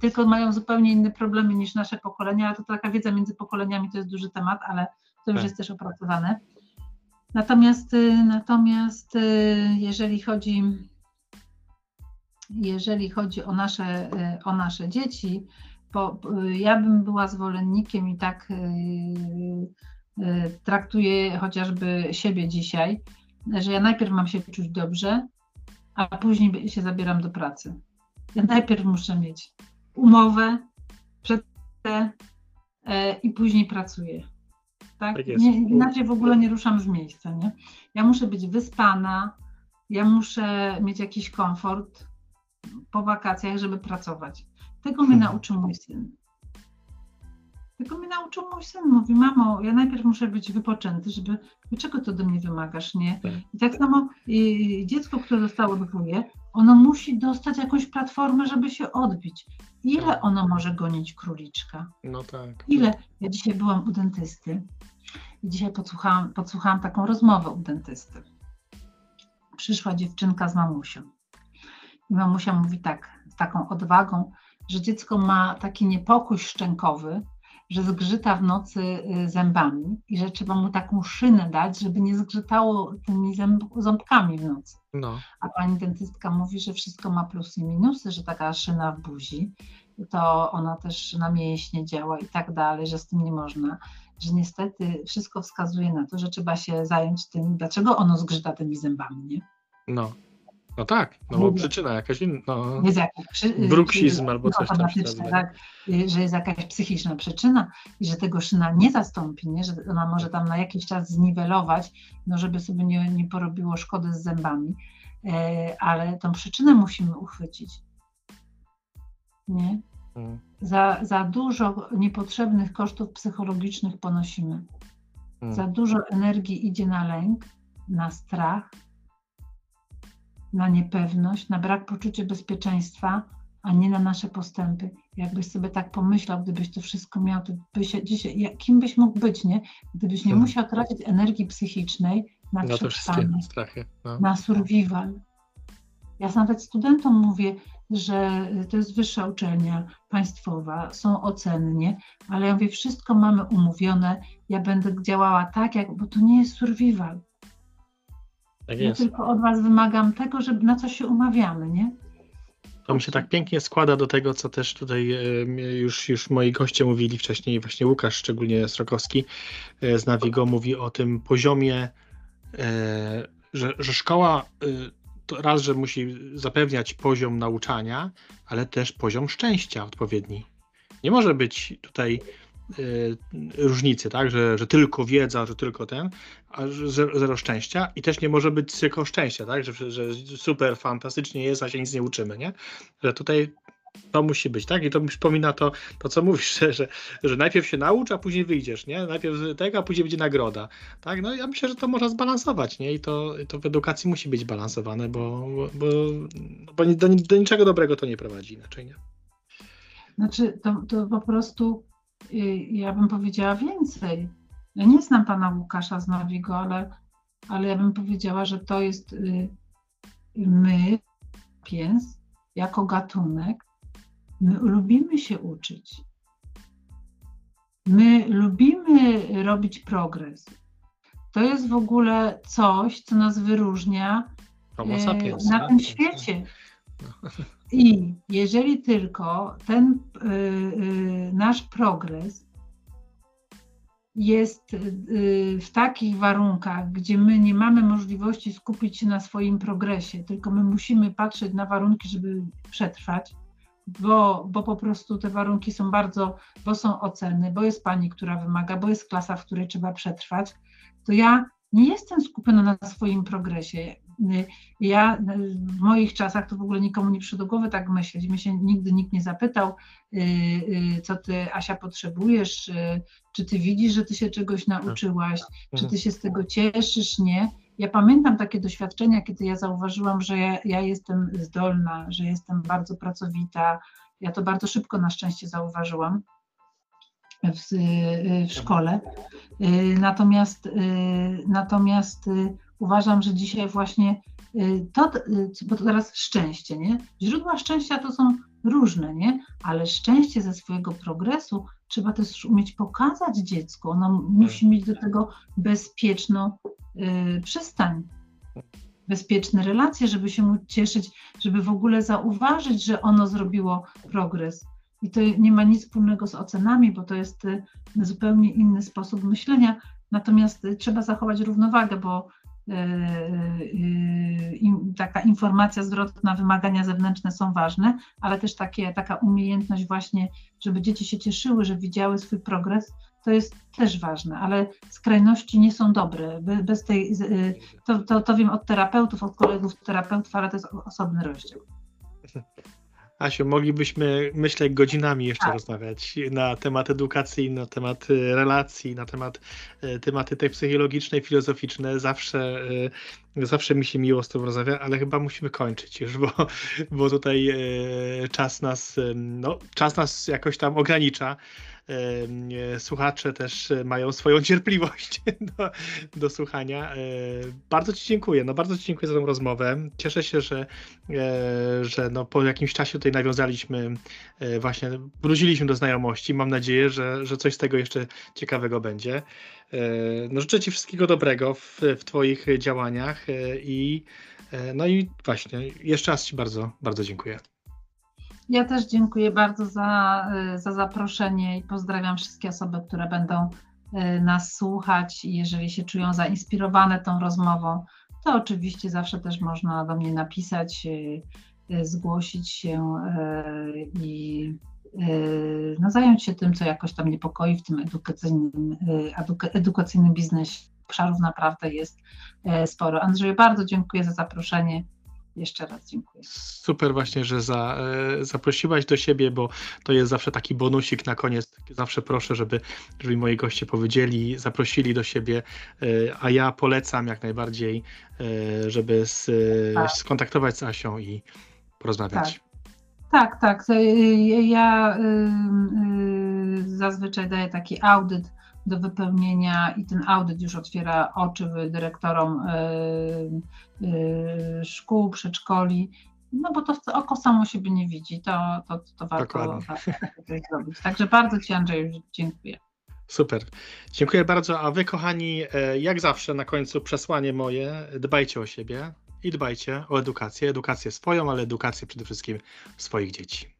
tylko mają zupełnie inne problemy niż nasze pokolenia, ale to taka wiedza między pokoleniami to jest duży temat, ale to już tak. jest też opracowane. Natomiast, y, natomiast y, jeżeli chodzi, jeżeli chodzi o nasze, y, o nasze dzieci, bo ja bym była zwolennikiem i tak traktuję chociażby siebie dzisiaj, że ja najpierw mam się czuć dobrze, a później się zabieram do pracy. Ja najpierw muszę mieć umowę, przetę e, i później pracuję. Tak? tak nie, inaczej w ogóle nie ruszam z miejsca. Nie? Ja muszę być wyspana, ja muszę mieć jakiś komfort po wakacjach, żeby pracować. Tego mnie hmm. nauczył mój syn. Tego mnie nauczył mój syn. Mówi, mamo, ja najpierw muszę być wypoczęty, żeby, czego to do mnie wymagasz, nie? Tak. I tak samo i dziecko, które zostało wychowuje, ono musi dostać jakąś platformę, żeby się odbić. Ile ono może gonić króliczka? No tak. Ile? Ja dzisiaj byłam u dentysty i dzisiaj podsłuchałam, podsłuchałam taką rozmowę u dentysty. Przyszła dziewczynka z mamusią. I mamusia mówi tak, z taką odwagą, że dziecko ma taki niepokój szczękowy, że zgrzyta w nocy y, zębami i że trzeba mu taką szynę dać, żeby nie zgrzytało tymi zęb, ząbkami w nocy. No. A pani dentystka mówi, że wszystko ma plusy i minusy, że taka szyna w buzi, to ona też na mięśnie działa i tak dalej, że z tym nie można. Że niestety wszystko wskazuje na to, że trzeba się zająć tym, dlaczego ono zgrzyta tymi zębami, nie? No. No tak, no bo przyczyna jakaś inna. No. Jest jakaś przy- Bruksizm albo coś tam się tak, że jest jakaś psychiczna przyczyna i że tego szyna nie zastąpi, nie? że ona może tam na jakiś czas zniwelować, no żeby sobie nie, nie porobiło szkody z zębami, e, ale tą przyczynę musimy uchwycić. Nie? Mm, Za, za dużo niepotrzebnych kosztów psychologicznych ponosimy. mm. Za dużo energii idzie na lęk, na strach, na niepewność, na brak poczucia bezpieczeństwa, a nie na nasze postępy. Jakbyś sobie tak pomyślał, gdybyś to wszystko miał, to byś, dzisiaj, jak- kim byś mógł być, nie? Gdybyś nie Hmm. musiał tracić energii psychicznej na No przetrwanie, wszystkie strachy. No. na survival. Ja nawet studentom mówię, że to jest wyższa uczelnia państwowa, są ocennie, ale ja mówię, wszystko mamy umówione, ja będę działała tak, jak, bo to nie jest survival. Tak Ja jest. tylko od Was wymagam tego, żeby na co się umawiamy, nie? To mi się tak pięknie składa do tego, co też tutaj e, już, już moi goście mówili wcześniej, właśnie Łukasz, szczególnie Strokowski e, z Navigo, mówi o tym poziomie, e, że, że szkoła to raz, że musi zapewniać poziom nauczania, ale też poziom szczęścia odpowiedni. Nie może być tutaj różnicy, tak, że, że tylko wiedza, że tylko ten, a zero, zero szczęścia i też nie może być tylko szczęścia, tak, że, że super, fantastycznie jest, a się nic nie uczymy, nie? Że tutaj to musi być, tak? I to mi przypomina to, to co mówisz, że, że, najpierw się naucz, a później wyjdziesz, nie? Najpierw tego, a później będzie nagroda, tak? No ja myślę, że to można zbalansować, nie? I to, to w edukacji musi być balansowane, bo, bo, bo do, do niczego dobrego to nie prowadzi inaczej, nie? Znaczy, to, to po prostu y, ja bym powiedziała więcej. Ja nie znam pana Łukasza z Nawigo, ale, ale ja bym powiedziała, że to jest y, my, pies, jako gatunek, my lubimy się uczyć. My lubimy robić progres. To jest w ogóle coś, co nas wyróżnia sapiens. na tak? tym świecie. No. I jeżeli tylko ten y, y, nasz progres jest y, w takich warunkach, gdzie my nie mamy możliwości skupić się na swoim progresie, tylko my musimy patrzeć na warunki, żeby przetrwać, bo, bo po prostu te warunki są bardzo, bo są oceny, bo jest pani, która wymaga, bo jest klasa, w której trzeba przetrwać, to ja nie jestem skupiona na swoim progresie. Ja w moich czasach to w ogóle nikomu nie przyszło do głowy tak myśleć. Mnie się nigdy nikt nie zapytał, y, y, co ty, Asia, potrzebujesz, y, czy ty widzisz, że ty się czegoś nauczyłaś, czy ty się z tego cieszysz, nie. Ja pamiętam takie doświadczenia, kiedy ja zauważyłam, że ja, ja jestem zdolna, że jestem bardzo pracowita. Ja to bardzo szybko na szczęście zauważyłam w, w szkole. Natomiast, natomiast uważam, że dzisiaj właśnie to, bo to teraz szczęście, nie? Źródła szczęścia to są różne, nie? Ale szczęście ze swojego progresu trzeba też umieć pokazać dziecku. Ono musi mieć do tego bezpieczną y, przystań, bezpieczne relacje, żeby się móc cieszyć, żeby w ogóle zauważyć, że ono zrobiło progres. I to nie ma nic wspólnego z ocenami, bo to jest zupełnie inny sposób myślenia. Natomiast trzeba zachować równowagę, bo taka informacja zwrotna, wymagania zewnętrzne są ważne, ale też takie, taka umiejętność właśnie, żeby dzieci się cieszyły, że widziały swój progres, to jest też ważne, ale skrajności nie są dobre. Bez tej, to, to, to wiem od terapeutów, od kolegów terapeutów, ale to jest osobny rozdział. Asiu, moglibyśmy, myślę, godzinami jeszcze Tak. rozmawiać na temat edukacji, na temat e, relacji, na temat e, tematy te psychologiczne, filozoficzne. Zawsze, e, zawsze mi się miło z tym rozmawia, ale chyba musimy kończyć już, bo, bo tutaj czas nas, no, czas nas jakoś tam ogranicza. E, Słuchacze też mają swoją cierpliwość do, do słuchania. E, Bardzo Ci dziękuję. No, bardzo Ci dziękuję za tę rozmowę. Cieszę się, że, e, że no, po jakimś czasie tutaj nawiązaliśmy, e, właśnie wróciliśmy do znajomości. Mam nadzieję, że, że coś z tego jeszcze ciekawego będzie. E, No, życzę Ci wszystkiego dobrego w, w Twoich działaniach e, i e, no i właśnie jeszcze raz Ci bardzo, bardzo dziękuję. Ja też dziękuję bardzo za, y, za zaproszenie i pozdrawiam wszystkie osoby, które będą y, nas słuchać i jeżeli się czują zainspirowane tą rozmową, to oczywiście zawsze też można do mnie napisać, y, zgłosić się i no, zająć się tym, co jakoś tam niepokoi w tym edukacyjnym, eduka- edukacyjnym biznesie. Obszarów naprawdę jest sporo. Andrzeju, bardzo dziękuję za zaproszenie. Jeszcze raz dziękuję. Super właśnie, że za, e, zaprosiłaś do siebie, bo to jest zawsze taki bonusik na koniec. Zawsze proszę, żeby, żeby moi goście powiedzieli, zaprosili do siebie, e, a ja polecam jak najbardziej, e, żeby z, Tak. skontaktować z Asią i porozmawiać. Tak, tak. Y, Ja zazwyczaj daję taki audyt do wypełnienia i ten audyt już otwiera oczy dyrektorom y, y, szkół, przedszkoli. No bo to oko samo siebie nie widzi, to, to, to warto, zrobić. Także bardzo Ci Andrzeju dziękuję. Super. Dziękuję bardzo. A wy, kochani, e, jak zawsze na końcu przesłanie moje, dbajcie o siebie i dbajcie o edukację. Edukację swoją, ale edukację przede wszystkim swoich dzieci.